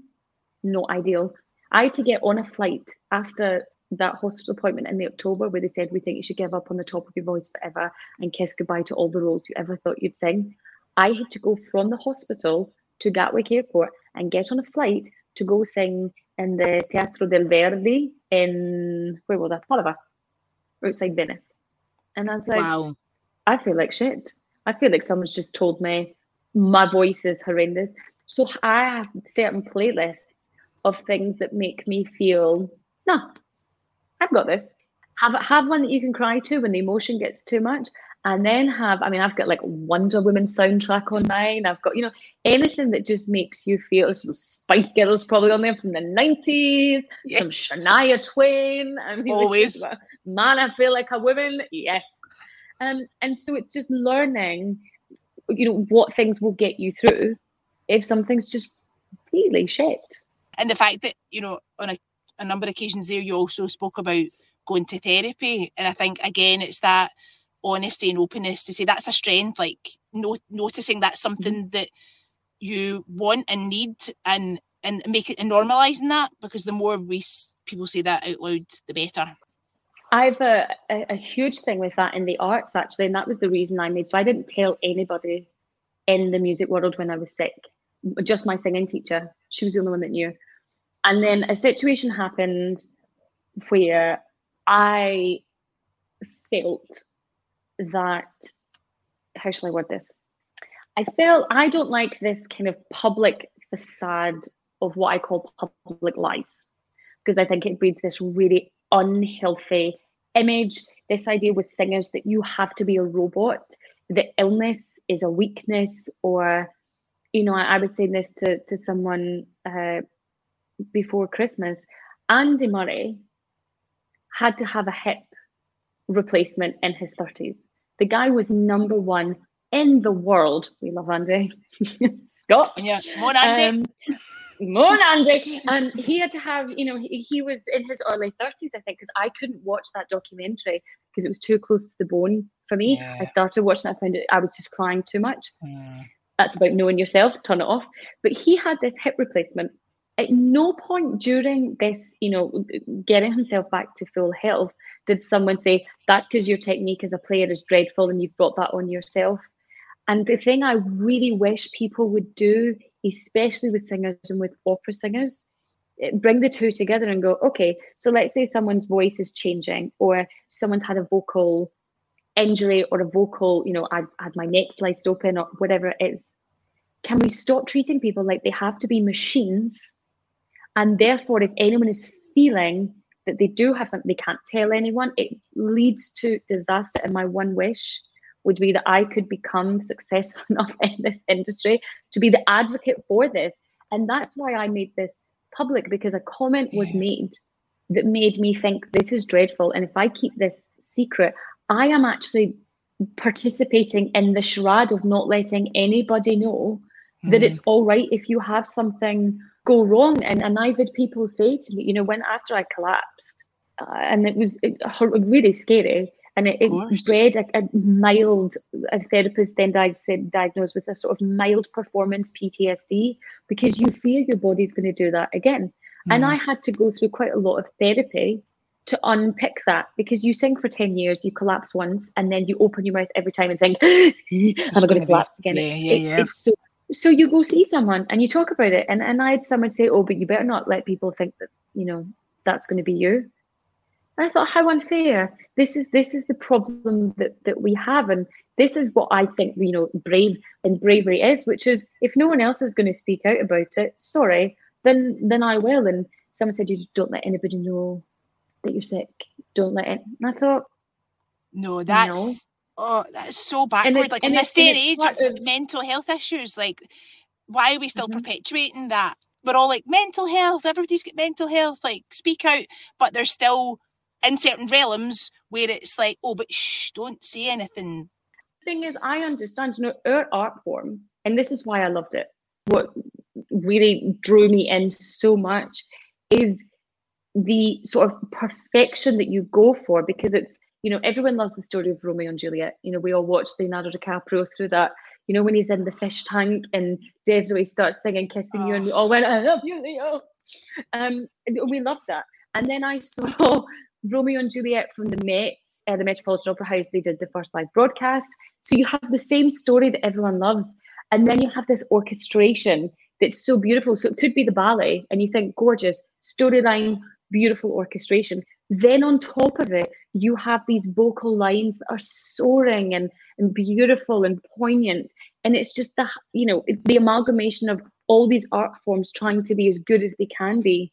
not ideal. I had to get on a flight after that hospital appointment in the October where they said we think you should give up on the top of your voice forever and kiss goodbye to all the roles you ever thought you'd sing. I had to go from the hospital to Gatwick Airport and get on a flight to go sing in the Teatro del Verdi in where was that? Padova, outside Venice. And I was like, wow. I feel like shit. I feel like someone's just told me my voice is horrendous. So I have certain playlists of things that make me feel, no, I've got this. Have have one that you can cry to when the emotion gets too much. And then have, I mean, I've got like Wonder Woman soundtrack on mine. I've got, you know, anything that just makes you feel some Spice Girls probably on there from the 90s, some Shania Twain. I mean, Always. Man, I feel like a woman. Yes. Um, and so it's just learning, you know, what things will get you through if something's just really shit. And the fact that, you know, on a, a number of occasions there, you also spoke about going to therapy. And I think, again, it's that honesty and openness to say that's a strength, like no, noticing that's mm-hmm. something that you want and need and and make it and normalizing that because the more we people say that out loud, the better. I've a, a, a huge thing with that in the arts actually, and that was the reason I made. So I didn't tell anybody in the music world when I was sick. Just my singing teacher. She was the only one that knew. And then a situation happened where I felt that how shall I word this? I felt I don't like this kind of public facade of what I call public lies because I think it breeds this really unhealthy image. This idea with singers that you have to be a robot, that illness is a weakness, or you know, I, I was saying this to to someone uh, before Christmas. Andy Murray had to have a hip replacement in his thirties. The guy was number one in the world. We love Andy. Scott. Yeah, more Andy. Um, more Andy. And he had to have, you know, he, he was in his early 30s, I think, because I couldn't watch that documentary because it was too close to the bone for me. Yeah. I started watching it, I found it, I was just crying too much. Mm. That's about knowing yourself, turn it off. But he had this hip replacement. At no point during this, you know, getting himself back to full health, did someone say, that's because your technique as a player is dreadful and you've brought that on yourself. And the thing I really wish people would do, especially with singers and with opera singers, eh, bring the two together and go, okay, so let's say someone's voice is changing or someone's had a vocal injury or a vocal, you know, I've had my neck sliced open or whatever it is. can we stop treating people like they have to be machines? And therefore, if anyone is feeling that they do have something they can't tell anyone, it leads to disaster. And my one wish would be that I could become successful enough in this industry to be the advocate for this. And that's why I made this public because a comment was made that made me think this is dreadful. And if I keep this secret, I am actually participating in the charade of not letting anybody know mm. that it's all right if you have something go wrong. And, and I've had people say to me, you know, when after I collapsed, uh, and it was it, really scary, and it, it bred a, a, mild a therapist then said diagnosed with a sort of mild performance PTSD because you fear your body's going to do that again. Mm. And I had to go through quite a lot of therapy to unpick that because you sing for 10 years, you collapse once, and then you open your mouth every time and think, Am I going to collapse again? Yeah, yeah, yeah. it's so so you go see someone and you talk about it and, and i had someone say oh but you better not let people think that you know that's going to be you. And i thought how unfair. This is this is the problem that that we have and this is what i think you know brave and bravery is which is if no one else is going to speak out about it sorry then then i will. And someone said you don't let anybody know that you're sick. Don't let it and i thought no. that's oh, that's so backward. like in this day and age of, mental health issues, like why are we still mm-hmm. perpetuating that? We're all like mental health. Everybody's got mental health. Like speak out, but there's still in certain realms where it's like, oh, but shh, don't say anything. Thing is, I understand. You know, our art form, and this is why I loved it. What really drew me in so much is the sort of perfection that you go for because it's you know, everyone loves the story of Romeo and Juliet. You know, we all watched Leonardo DiCaprio through that. You know, when he's in the fish tank and Des'ree starts singing "Kissing oh. You," and we all went, "I love you, Leo." Um, we loved that. And then I saw Romeo and Juliet from the Met, uh, the Metropolitan Opera House. They did the first live broadcast. So you have the same story that everyone loves, and then you have this orchestration that's so beautiful. So it could be the ballet, and you think gorgeous storyline, beautiful orchestration. Then on top of it, you have these vocal lines that are soaring and, and beautiful and poignant. And it's just the, you know, the amalgamation of all these art forms trying to be as good as they can be.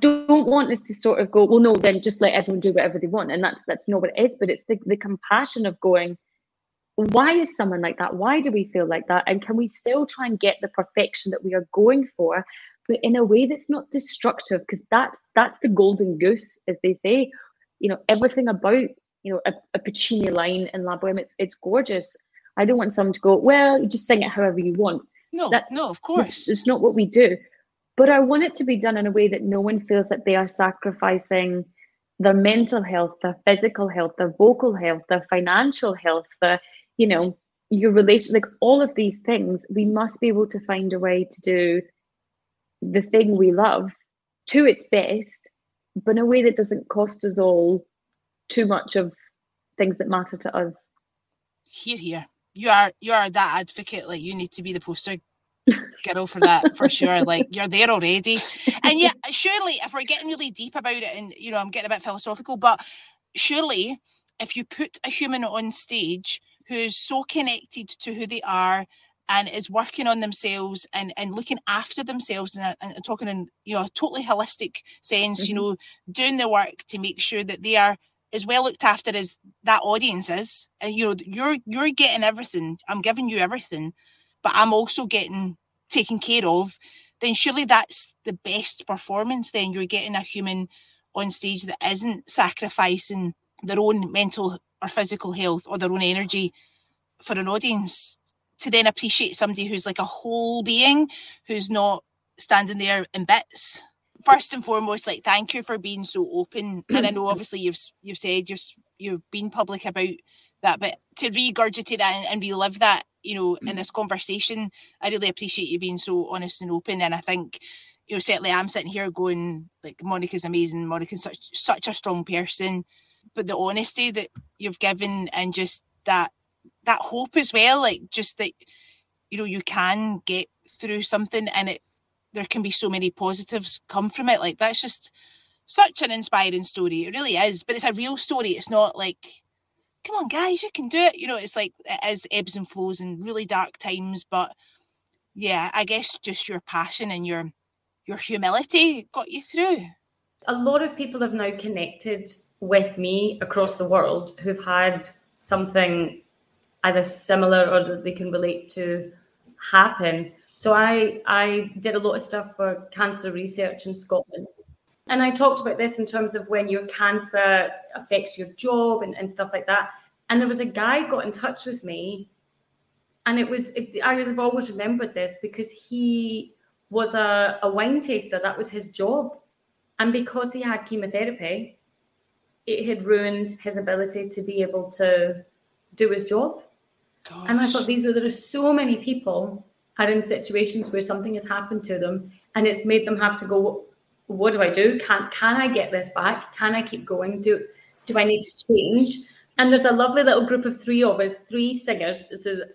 don't want us to sort of go, well, no, then just let everyone do whatever they want. And that's that's not what it is, but it's the, the compassion of going, why is someone like that? Why do we feel like that? And can we still try and get the perfection that we are going for, but in a way that's not destructive because that's that's the golden goose as they say you know everything about you know a, a Puccini line in La Boheme it's it's gorgeous. I don't want someone to go well you just sing it however you want. No that, no of course. it's not what we do. But I want it to be done in a way that no one feels that they are sacrificing their mental health their physical health their vocal health their financial health the you know your relation like all of these things. We must be able to find a way to do the thing we love to its best, but in a way that doesn't cost us all too much of things that matter to us. Here, here. You are you are that advocate. Like you need to be the poster girl for that for sure. Like you're there already. And yeah, surely if we're getting really deep about it and you know, I'm getting a bit philosophical, but surely if you put a human on stage who's so connected to who they are and is working on themselves and, and looking after themselves and, and talking in you know a totally holistic sense mm-hmm. you know doing the work to make sure that they are as well looked after as that audience is. And you know you're you're getting everything. I'm giving you everything but i'm also getting taken care of then surely that's the best performance then. You're getting a human on stage that isn't sacrificing their own mental or physical health or their own energy for an audience to then appreciate somebody who's like a whole being who's not standing there in bits. First and foremost like thank you for being so open. And i know obviously you've you've said you've you've been public about that but to regurgitate that and, and relive that you know in mm. this conversation i really appreciate you being so honest and open. And i think you know certainly i'm sitting here going like monica's amazing. Monica's such such a strong person. But the honesty that you've given and just that that hope as well like just that you know you can get through something and it there can be so many positives come from it. Like that's just such an inspiring story. It really is but it's a real story. It's not like come on guys you can do it. You know it's like it is ebbs and flows and really dark times but yeah, I guess just your passion and your your humility got you through. A lot of people have now connected with me across the world who've had something either similar or they can relate to happen. So I I did a lot of stuff for cancer research in Scotland. And I talked about this in terms of when your cancer affects your job and, and stuff like that. And there was a guy got in touch with me, and it was it, I have always remembered this because he was a, a wine taster. That was his job, and because he had chemotherapy, it had ruined his ability to be able to do his job. Gosh. And I thought these are there are so many people are in situations where something has happened to them, and it's made them have to go. What do I do? Can can I get this back? Can I keep going? Do do I need to change? And there's a lovely little group of three of us, three singers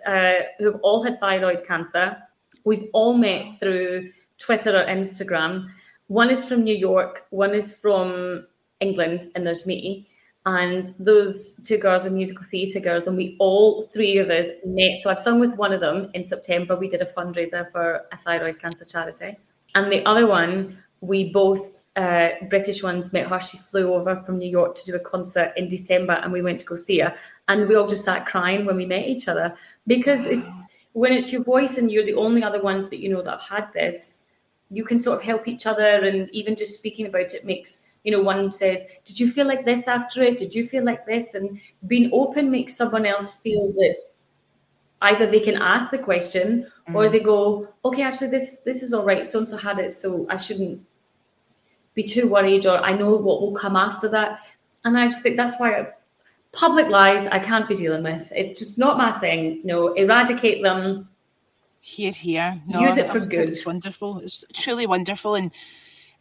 uh, who've all had thyroid cancer. We've all met through Twitter or Instagram. One is from New York, one is from England, and there's me. And those two girls are musical theatre girls, and we all three of us met. So I've sung with one of them in September. We did a fundraiser for a thyroid cancer charity. And the other one, we both uh, British ones met her. She flew over from New York to do a concert in December, and we went to go see her. And we all just sat crying when we met each other because it's when it's your voice and you're the only other ones that you know that have had this. You can sort of help each other, and even just speaking about it makes you know one says, "Did you feel like this after it? Did you feel like this?" And being open makes someone else feel that either they can ask the question mm-hmm. or they go, "Okay, actually, this this is all right. So and so had it, so I shouldn't." be too worried or I know what will come after that. And I just think that's why I, public lies I can't be dealing with. It's just not my thing. No, eradicate them. Here, here. No, Use it for good. It's wonderful. It's truly wonderful. And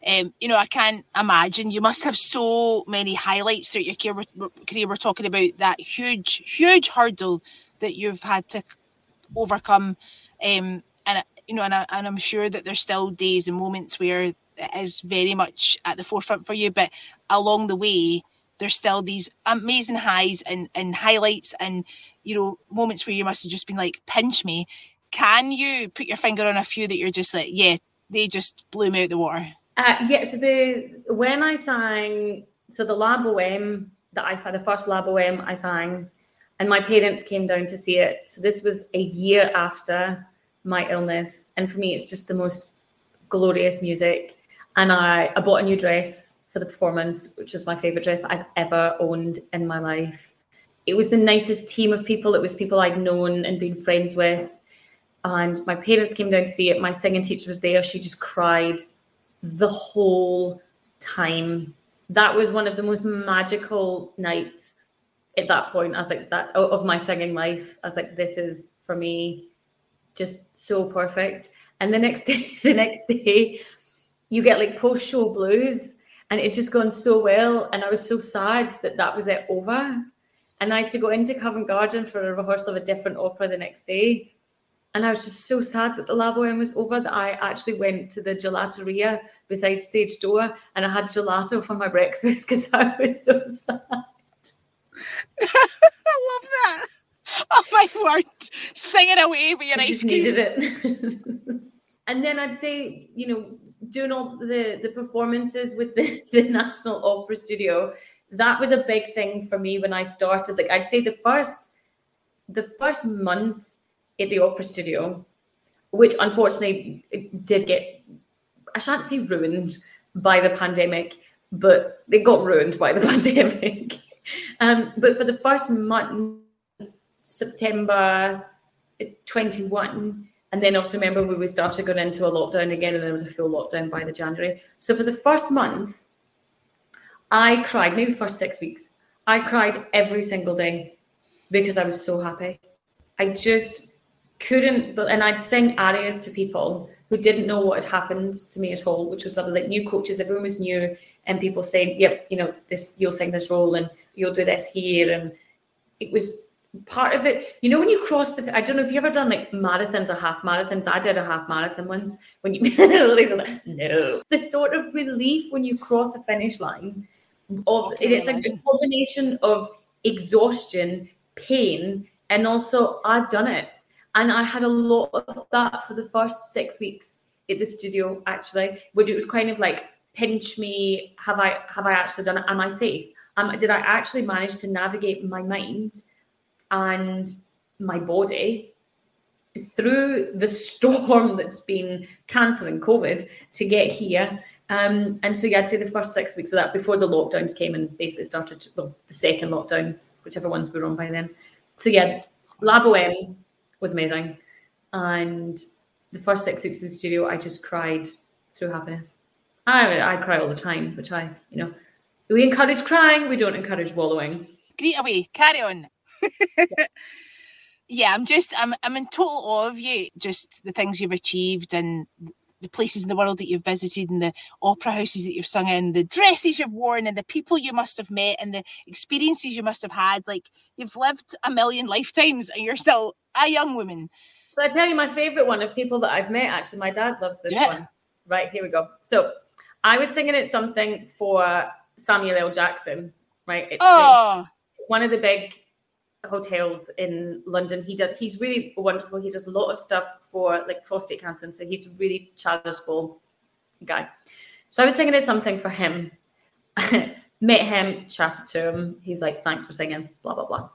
um, you know, I can't imagine you must have so many highlights throughout your career. career. We're talking about that huge, huge hurdle that you've had to overcome. Um, and you know, and, I, and I'm sure that there's still days and moments where it is very much at the forefront for you. But along the way, there's still these amazing highs and, and highlights and you know moments where you must have just been like pinch me can you put your finger on a few that you're just like yeah they just blew me out the water uh, yeah so the when i sang so the La Boheme that i sang the first La Boheme i sang and my parents came down to see it so this was a year after my illness and for me it's just the most glorious music and I, I bought a new dress for the performance, which was my favorite dress that I've ever owned in my life. It was the nicest team of people. It was people I'd known and been friends with. And my parents came down to see it. My singing teacher was there. She just cried the whole time. That was one of the most magical nights at that point. I was like, that of my singing life. I was like, this is for me just so perfect. And the next day, the next day, you get like post show blues and it just gone so well. And I was so sad that that was it over. And I had to go into Covent Garden for a rehearsal of a different opera the next day. And I was just so sad that the La Boheme was over that I actually went to the gelateria beside stage door and I had gelato for my breakfast because I was so sad. I love that. Oh my word. Singing away with your I ice cream. needed it. and then I'd say, you know, doing all the the performances with the, the National Opera Studio, that was a big thing for me when I started. Like I'd say the first the first month at the Opera Studio, which unfortunately did get I shan't say ruined by the pandemic, but it got ruined by the pandemic. um, but for the first month, September 21 and then also remember we started going into a lockdown again, and there was a full lockdown by the January. So for the first month, I cried, maybe for six weeks, I cried every single day because I was so happy. I just couldn't, and I'd sing arias to people who didn't know what had happened to me at all, which was lovely. Like new coaches, everyone was new, and people saying, "Yep, you know, this you'll sing this role, and you'll do this here," and it was part of it, you know, when you cross the, I don't know if you ever done like marathons or half marathons. I did a half marathon once. When you, like, no, the sort of relief when you cross the finish line of it's like a combination of exhaustion, pain, and also I've done it. And I had a lot of that for the first six weeks at the studio, actually, where it was kind of like, pinch me. Have I have I actually done it? Am I safe? Um, did I actually manage to navigate my mind and my body through the storm that's been cancer and COVID to get here? Um, and so, yeah, I'd say the first six weeks of that before the lockdowns came and basically started, well, the second lockdowns, whichever ones were on by then. So, yeah, La Boheme was amazing. And the first six weeks in the studio, I just cried through happiness. I, I cry all the time, which I, you know, we encourage crying, we don't encourage wallowing. Great away, carry on. yeah, I'm just, I'm, I'm in total awe of you, just the things you've achieved and the places in the world that you've visited and the opera houses that you've sung in, the dresses you've worn and the people you must have met and the experiences you must have had. Like you've lived a million lifetimes and you're still a young woman. So I tell you my favorite one of people that I've met. Actually, my dad loves this yeah. one. Right here we go. So I was singing at something for Samuel L. Jackson. Right. It's oh. one of the big hotels in London. He does. He's really wonderful. He does a lot of stuff for like prostate cancer, and so he's a really charitable guy. So I was singing it something for him. Met him, chatted to him. He was like, "Thanks for singing." Blah blah blah.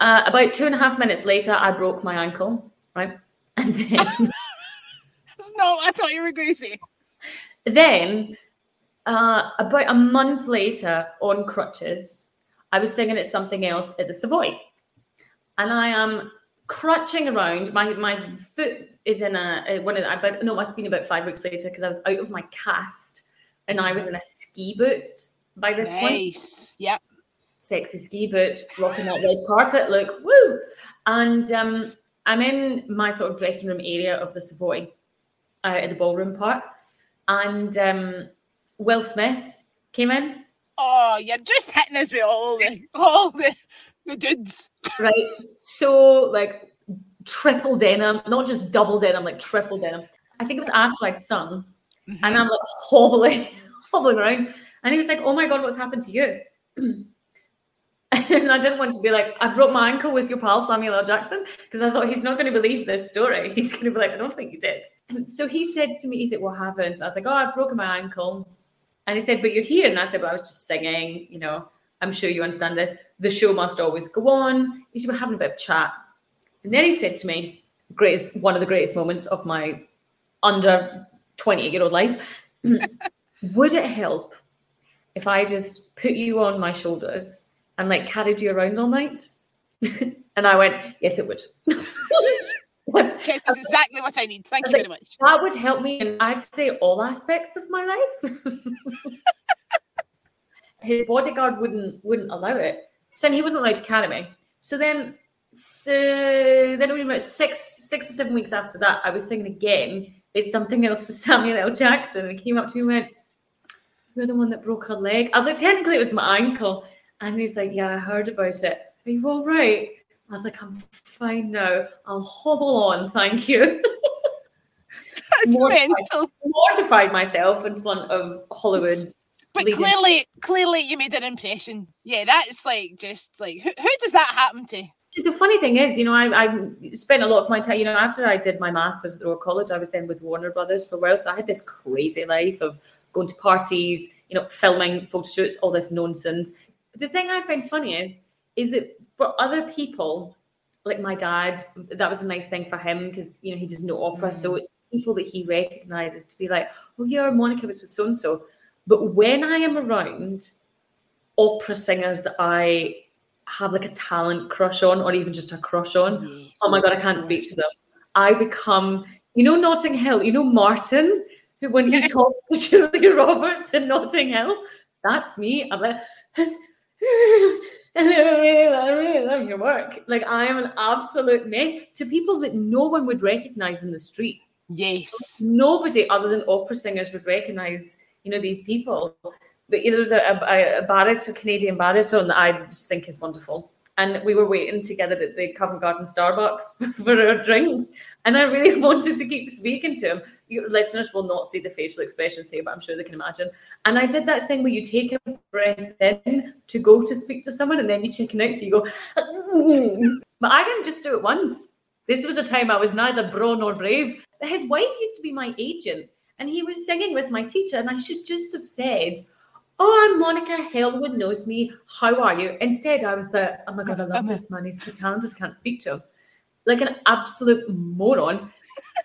Uh, about two and a half minutes later, I broke my ankle. Right, and then no, I thought you were say. Then, uh, about a month later, on crutches, I was singing at something else at the Savoy and I am crutching around. My my foot is in a, one of the, about no, it must have been about five weeks later because I was out of my cast and I was in a ski boot by this nice. point. Nice. Yep. Sexy ski boot, rocking that red carpet look. Woo! And um, I'm in my sort of dressing room area of the Savoy, uh, in the ballroom part, and um, Will Smith came in. Oh, you're just hitting us with all the all the the dudes. Right. So like triple denim, not just double denim, like triple denim. I think it was after I'd sung, mm-hmm. and I'm like hobbling, hobbling around. And he was like, Oh my god, what's happened to you? and I just wanted to be like, I broke my ankle with your pal Samuel L. Jackson because I thought he's not going to believe this story. He's going to be like, I don't think you did. And so he said to me, he said, What happened? I was like, Oh, I've broken my ankle. And he said, But you're here. And I said, Well, I was just singing, you know. I'm sure you understand this. The show must always go on. You should be having a bit of chat. And then he said to me, greatest one of the greatest moments of my under 28 year old life. Would it help if I just put you on my shoulders and like carried you around all night? and I went, Yes, it would. yes, that's exactly what I need. Thank I you like, very much. That would help me in I'd say all aspects of my life his bodyguard wouldn't wouldn't allow it. So then he wasn't allowed to carry me. So then, so then only about six six or seven weeks after that, I was singing again. It's something else for Samuel L. Jackson. And he came up to me and went, You're the one that broke her leg. I was like, technically it was my ankle. And he's like, Yeah, I heard about it. Are you all right? I was like, I'm fine now. I'll hobble on, thank you. That's mortified, mental. mortified myself in front of Hollywood's but clearly, clearly, you made an impression. Yeah, that's like just like who, who does that happen to? The funny thing is, you know, I, I spent a lot of my time, you know, after I did my master's at Royal College, I was then with Warner Brothers for a while. So I had this crazy life of going to parties, you know, filming photo shoots, all this nonsense. But the thing I find funny is, is that for other people, like my dad, that was a nice thing for him because, you know, he does no opera. Mm. So it's people that he recognizes to be like, oh, yeah, Monica was with so and so. But when I am around opera singers that I have like a talent crush on, or even just a crush on, yes. oh my god, I can't speak to them. I become, you know, Notting Hill. You know Martin, who when yes. he talks to Julia Roberts in Notting Hill, that's me. I'm like. I really, I really love your work. Like I am an absolute mess to people that no one would recognize in the street. Yes. Nobody other than opera singers would recognize you know these people. But you know, there's a, a, a baritone, Canadian baritone that I just think is wonderful. And we were waiting together at the Covent Garden Starbucks for our drinks. And I really wanted to keep speaking to him. You listeners will not see the facial expressions here, but I'm sure they can imagine. And I did that thing where you take a breath in to go to speak to someone and then you chicken out. So you go, but I didn't just do it once. This was a time I was neither braw nor brave. His wife used to be my agent, and he was singing with my teacher, and I should just have said, Oh, I'm Monica Hellwood knows me. How are you? Instead, I was the, oh my God, I love this man. He's so talented. I can't speak to him. Like an absolute moron.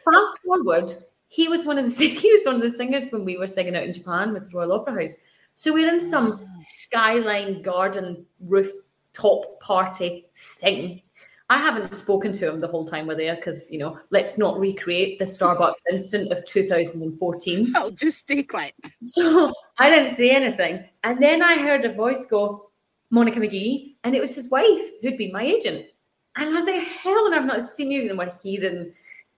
Fast forward, he was one of the he was one of the singers when we were singing out in Japan with the Royal Opera House. So we're in some ah. skyline garden rooftop party thing. I haven't spoken to him the whole time we're there because you know, let's not recreate the Starbucks incident of 2014. I'll just stay quiet. So I didn't say anything, and then I heard a voice go, "Monica McGhee," and it was his wife who'd been my agent. And I was like, "Hell, and I've not seen you." And we're here in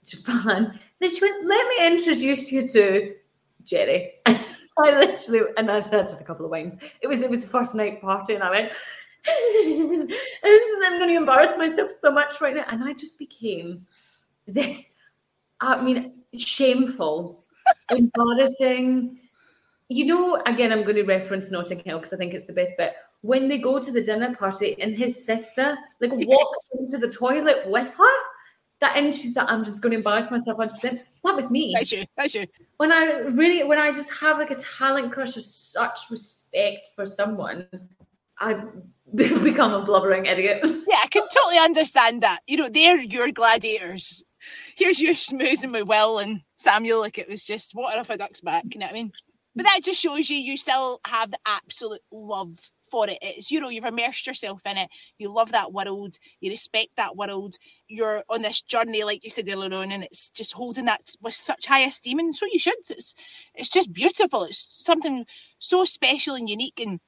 Japan. Then she went, "Let me introduce you to Jerry." I literally, and I had a couple of wines. It was it was the first night party, and I went, I'm going to embarrass myself so much right now. And I just became this, I mean, shameful, embarrassing. You know, again, I'm going to reference Notting Hill because I think it's the best bit. When they go to the dinner party and his sister like walks into the toilet with her, that and she's like, I'm just going to embarrass myself 100%. That was me. That's you. That's you. When I really, when I just have like a talent crush of such respect for someone, I become a blubbering idiot. Yeah, I can totally understand that. You know, they're your gladiators. Here's you schmoozing with Will and Samuel like it was just water off a duck's back. You know what I mean? But that just shows you you still have the absolute love for it. It's you know you've immersed yourself in it. You love that world. You respect that world. You're on this journey, like you said earlier on, and it's just holding that with such high esteem. And so you should. It's it's just beautiful. It's something so special and unique and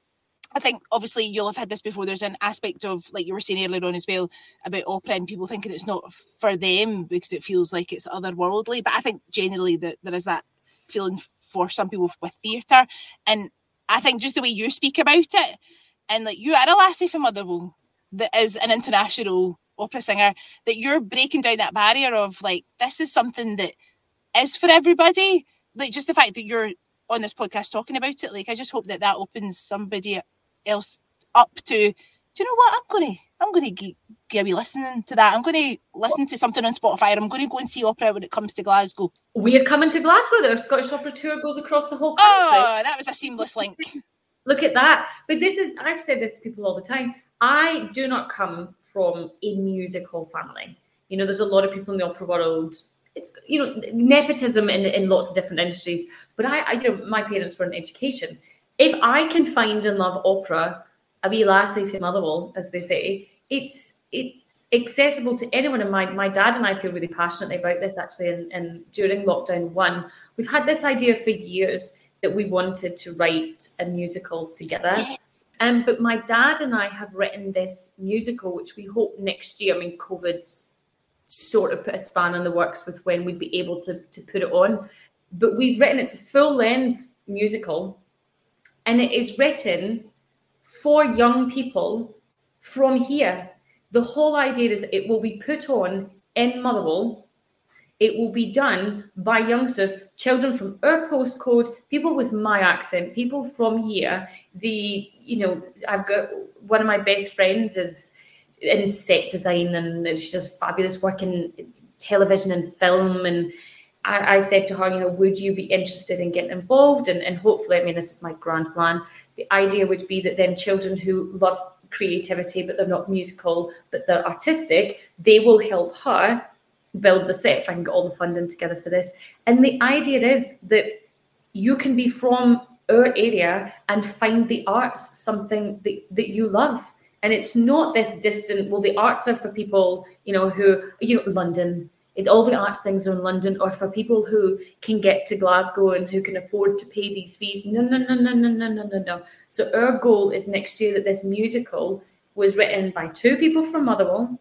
I think obviously you'll have had this before. There's an aspect of, like you were saying earlier on as well, about opera and people thinking it's not for them because it feels like it's otherworldly. But I think generally that there is that feeling for some people with theatre. And I think just the way you speak about it, and like you are a lassie from Motherwell that is an international opera singer, that you're breaking down that barrier of like, this is something that is for everybody. Like just the fact that you're on this podcast talking about it, like I just hope that that opens somebody else up to, do you know what? I'm going to, I'm going to give you listening to that. I'm going to listen to something on Spotify. I'm going to go and see opera when it comes to Glasgow. We're coming to Glasgow. The Scottish Opera Tour goes across the whole country. Oh, that was a seamless link. Look at that. But this is, I've said this to people all the time. I do not come from a musical family. You know, there's a lot of people in the opera world. It's you know nepotism in, in lots of different industries. But I, I, you know, my parents were in education, if I can find and love opera, a wee lassie from Motherwell, as they say, it's it's accessible to anyone. And my, my dad and I feel really passionately about this actually. And, and during lockdown one, we've had this idea for years that we wanted to write a musical together. Um, but my dad and I have written this musical, which we hope next year. I mean, COVID's sort of put a span in the works with when we'd be able to, to put it on. But we've written it's a full length musical and it is written for young people from here. The whole idea is it will be put on in Motherwell. It will be done by youngsters, children from our postcode, people with my accent, people from here. The, you know, I've got one of my best friends is in set design and she does fabulous work in television and film and I, I, said to her, you know, would you be interested in getting involved? And, and hopefully, I mean, this is my grand plan. The idea would be that then children who love creativity, but they're not musical, but they're artistic, they will help her build the set if I can get all the funding together for this. And the idea is that you can be from our area and find the arts something that, that you love. And it's not this distant, well, the arts are for people, you know, who, you know, London, it, all the arts things are in London, or for people who can get to Glasgow and who can afford to pay these fees. No, no, no, no, no, no, no, no, no. So our goal is next year that this musical was written by two people from Motherwell,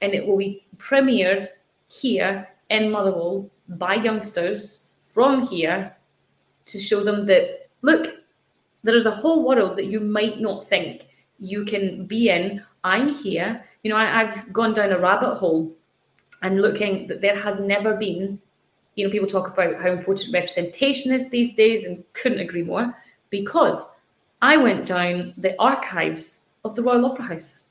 and it will be premiered here in Motherwell by youngsters from here to show them that look, there is a whole world that you might not think you can be in. I'm here. You know, I, I've gone down a rabbit hole and looking that there has never been, you know, people talk about how important representation is these days and couldn't agree more because I went down the archives of the Royal Opera House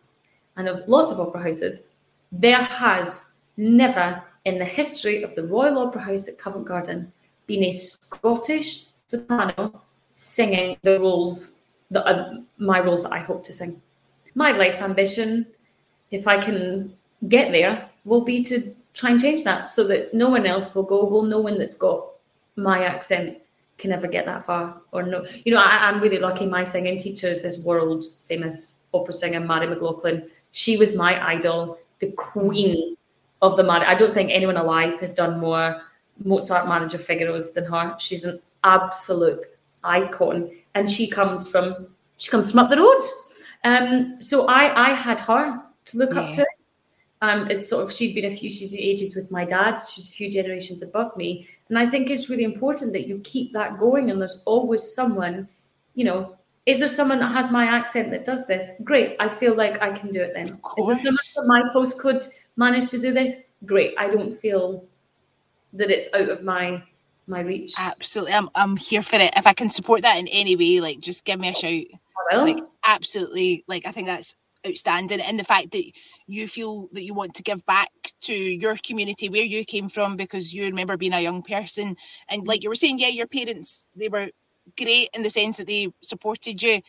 and of lots of opera houses. There has never in the history of the Royal Opera House at Covent Garden been a Scottish soprano singing the roles that are uh, my roles that I hope to sing. My life ambition, if I can get there, will be to try and change that so that no one else will go, well, no one that's got my accent can ever get that far. Or no, you know, I, am really lucky. My singing teacher is this world famous opera singer, Marie McLaughlin. She was my idol, the queen of the Mary. I don't think anyone alive has done more Mozart manager Figaro's than her. She's an absolute icon, and she comes from she comes from up the road. Um, so I I had her to look yeah. up to. Um, it's sort of she'd been a few she's ages with my dad. She's a few generations above me, and I think it's really important that you keep that going. And there's always someone, you know, is there someone that has my accent that does this? Great, I feel like I can do it then. Is there someone that my postcode managed to do this? Great, I don't feel that it's out of my my reach. Absolutely, I'm I'm here for it. If I can support that in any way, like just give me a shout. I will. Like absolutely, like I think that's outstanding and the fact that you feel that you want to give back to your community where you came from because you remember being a young person. And like you were saying yeah your parents they were great in the sense that they supported you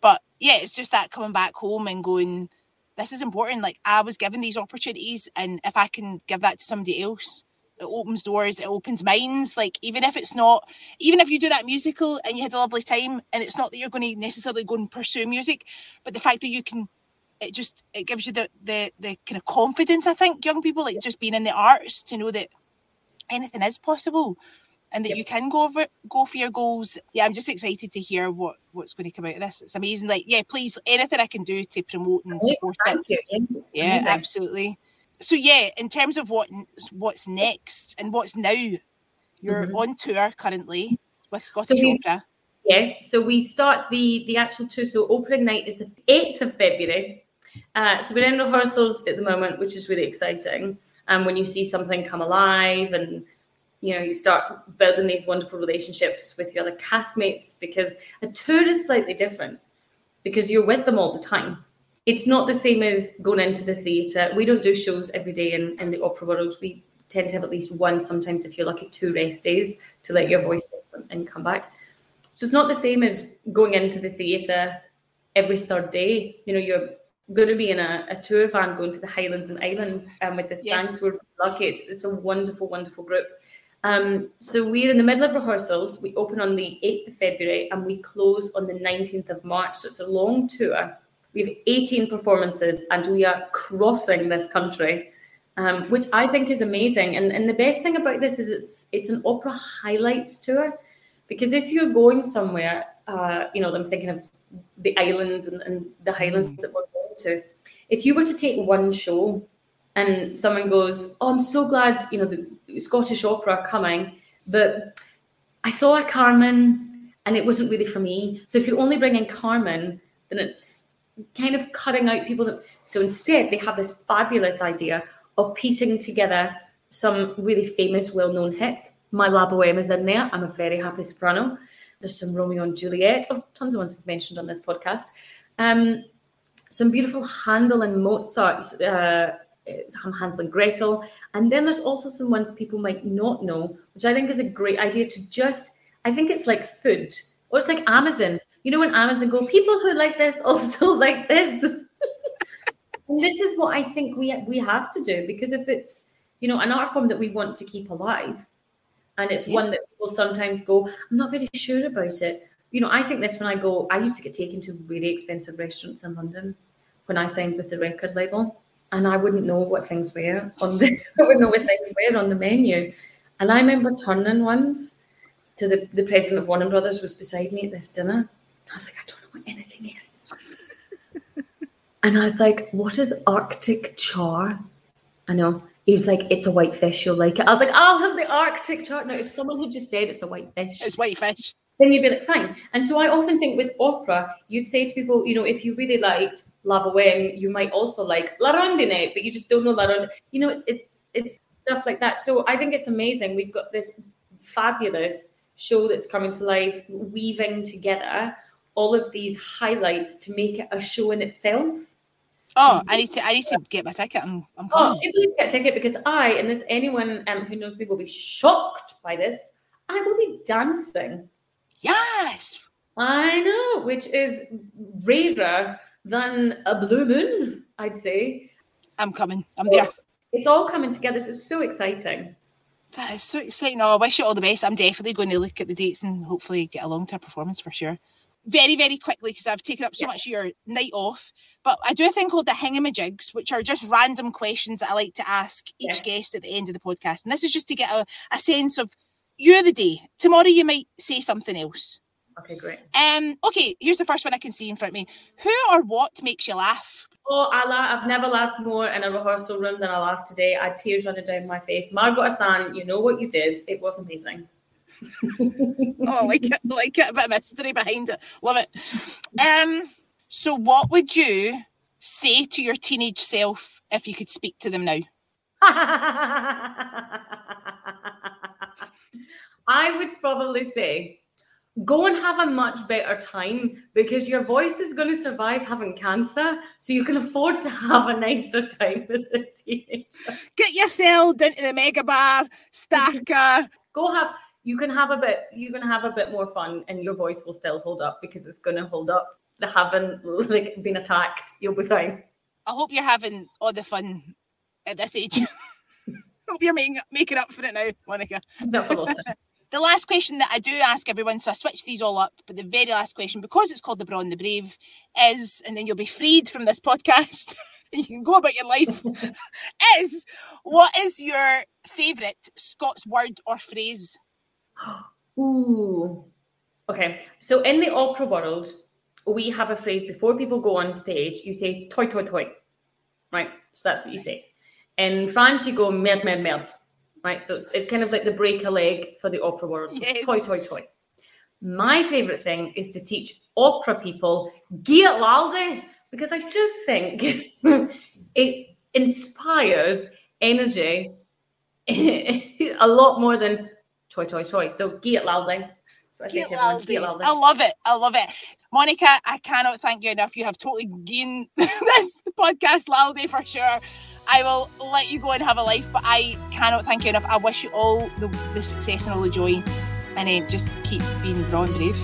but yeah it's just that coming back home and going this is important. Like i was given these opportunities and if i can give that to somebody else it opens doors it opens minds. Like even if it's not even if you do that musical and you had a lovely time and it's not that you're going to necessarily go and pursue music but the fact that you can it just it gives you the the the kind of confidence i think young people like just being in the arts to know that anything is possible and that yep. you can go over go for your goals. Yeah i'm just excited to hear what what's going to come out of this. It's amazing. Like yeah please anything i can do to promote and support Thank it. You. yeah absolutely. So yeah in terms of what what's next and what's now you're mm-hmm. on tour currently with scottish so opera. Yes, so we start the the actual tour. So opening night is the eighth of February, uh, so we're in rehearsals at the moment, which is really exciting. And um, when you see something come alive and you know you start building these wonderful relationships with your other castmates because a tour is slightly different because you're with them all the time. It's not the same as going into the theatre. We don't do shows every day in, in the opera world. We tend to have at least one sometimes if you're lucky two rest days to let your voice and come back. So it's not the same as going into the theatre every third day. You know you're going to be in a, a, tour van going to the Highlands and Islands um, with this yes. We're lucky. It's, it's a wonderful, wonderful group. Um, so we're in the middle of rehearsals. We open on the 8th of February and we close on the 19th of March. So it's a long tour. We have 18 performances and we are crossing this country, um, which I think is amazing. And, and the best thing about this is it's it's an opera highlights tour because if you're going somewhere, uh, you know, I'm thinking of the islands and, and the Highlands mm. that we're to. If you were to take one show and someone goes, "Oh, I'm so glad you know the Scottish opera coming," but I saw a Carmen and it wasn't really for me. So if you're only bringing Carmen, then it's kind of cutting out people that. So instead, they have this fabulous idea of piecing together some really famous, well-known hits. My La Boheme is in there. I'm a very happy soprano. There's some Romeo and Juliet. Oh, tons of ones we've mentioned on this podcast. Um, some beautiful Handel and Mozart, uh, Hansel and Gretel. And then there's also some ones people might not know, which I think is a great idea to just, I think it's like food or it's like Amazon. You know, when Amazon go, people who like this also like this. and this is what I think we we have to do because if it's, you know, an art form that we want to keep alive, and it's yeah. one that people sometimes go, I'm not very sure about it you know, I think this when I go, I used to get taken to really expensive restaurants in London when I signed with the record label, and I wouldn't know what things were on the, I wouldn't know what things were on the menu. And I remember turning once to the, the president of Warner Brothers was beside me at this dinner. And I was like, I don't know what anything is. and I was like, what is Arctic char? I know. He was like, it's a white fish, you'll like it. I was like, I'll have the Arctic char. Now, if someone had just said it's a white fish. It's white fish then you'd be like, fine. And so I often think with opera, you'd say to people, you know, if you really liked La Boheme, you might also like La Rondine, but you just don't know La Rondine. You know, it's it's it's stuff like that. So I think it's amazing. We've got this fabulous show that's coming to life, weaving together all of these highlights to make it a show in itself. Oh, I need to. I need to get my ticket. I'm. I'm Oh, coming. you please get a ticket because I, and this anyone um, who knows me will be shocked by this. I will be dancing. Yes. I know, which is rarer than a blue moon, I'd say. I'm coming. I'm there. It's all coming together. This is so exciting. That is so exciting. Oh, I wish you all the best. I'm definitely going to look at the dates and hopefully get along to a performance for sure. Very, very quickly, because I've taken up so Yeah. much of your night off. But I do a thing called the hingamajigs, which are just random questions that I like to ask each Yeah. guest at the end of the podcast. And this is just to get a, a sense of you the day. Tomorrow you might say something else. Okay, great. Um, okay, here's the first one I can see in front of me. Who or what makes you laugh? Oh, I la- I've never laughed more in a rehearsal room than I laughed today. I had tears running down my face. Margot Hassan, you know what you did. It was amazing. Oh, I like it, I like it. A bit of mystery behind it. Love it. Um, so what would you say to your teenage self if you could speak to them now? I would probably say go and have a much better time because your voice is going to survive having cancer, so you can afford to have a nicer time as a teenager. Get yourself down to the mega bar, Starker. Go have you can have a bit you can have a bit more fun and your voice will still hold up because it's going to hold up. The haven't like been attacked, you'll be fine. I hope you're having all the fun at this age. hope you're making, making up for it now, Monica. Not for lost time. The last question that I do ask everyone, so I switch these all up, but the very last question, because it's called the Braw and the Brave, is, and then you'll be freed from this podcast and you can go about your life, is what is your favourite Scots word or phrase? Ooh. Okay. So in the opera world, we have a phrase before people go on stage, you say toi toi toi. Right? So that's what you say. In France, you go merde merde merde. Right? So it's, it's kind of like the break a leg for the opera world. So Yes. toi toi toi. My favorite thing is to teach opera people Gie it laldy because I just think it inspires energy a lot more than toi toi toi. So Gie it laldy. So I say Get to everyone, loud, Giat Dave. Lalde. I love it. I love it. Monica, I cannot thank you enough. You have totally gained this podcast laldy for sure. I will let you go and have a life, but I cannot thank you enough. I wish you all the, the success and all the joy, and uh, just keep being raw and brave.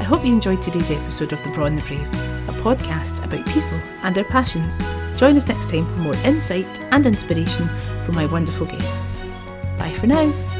I hope you enjoyed today's episode of The Braw and the Brave, a podcast about people and their passions. Join us next time for more insight and inspiration from my wonderful guests. Bye for now.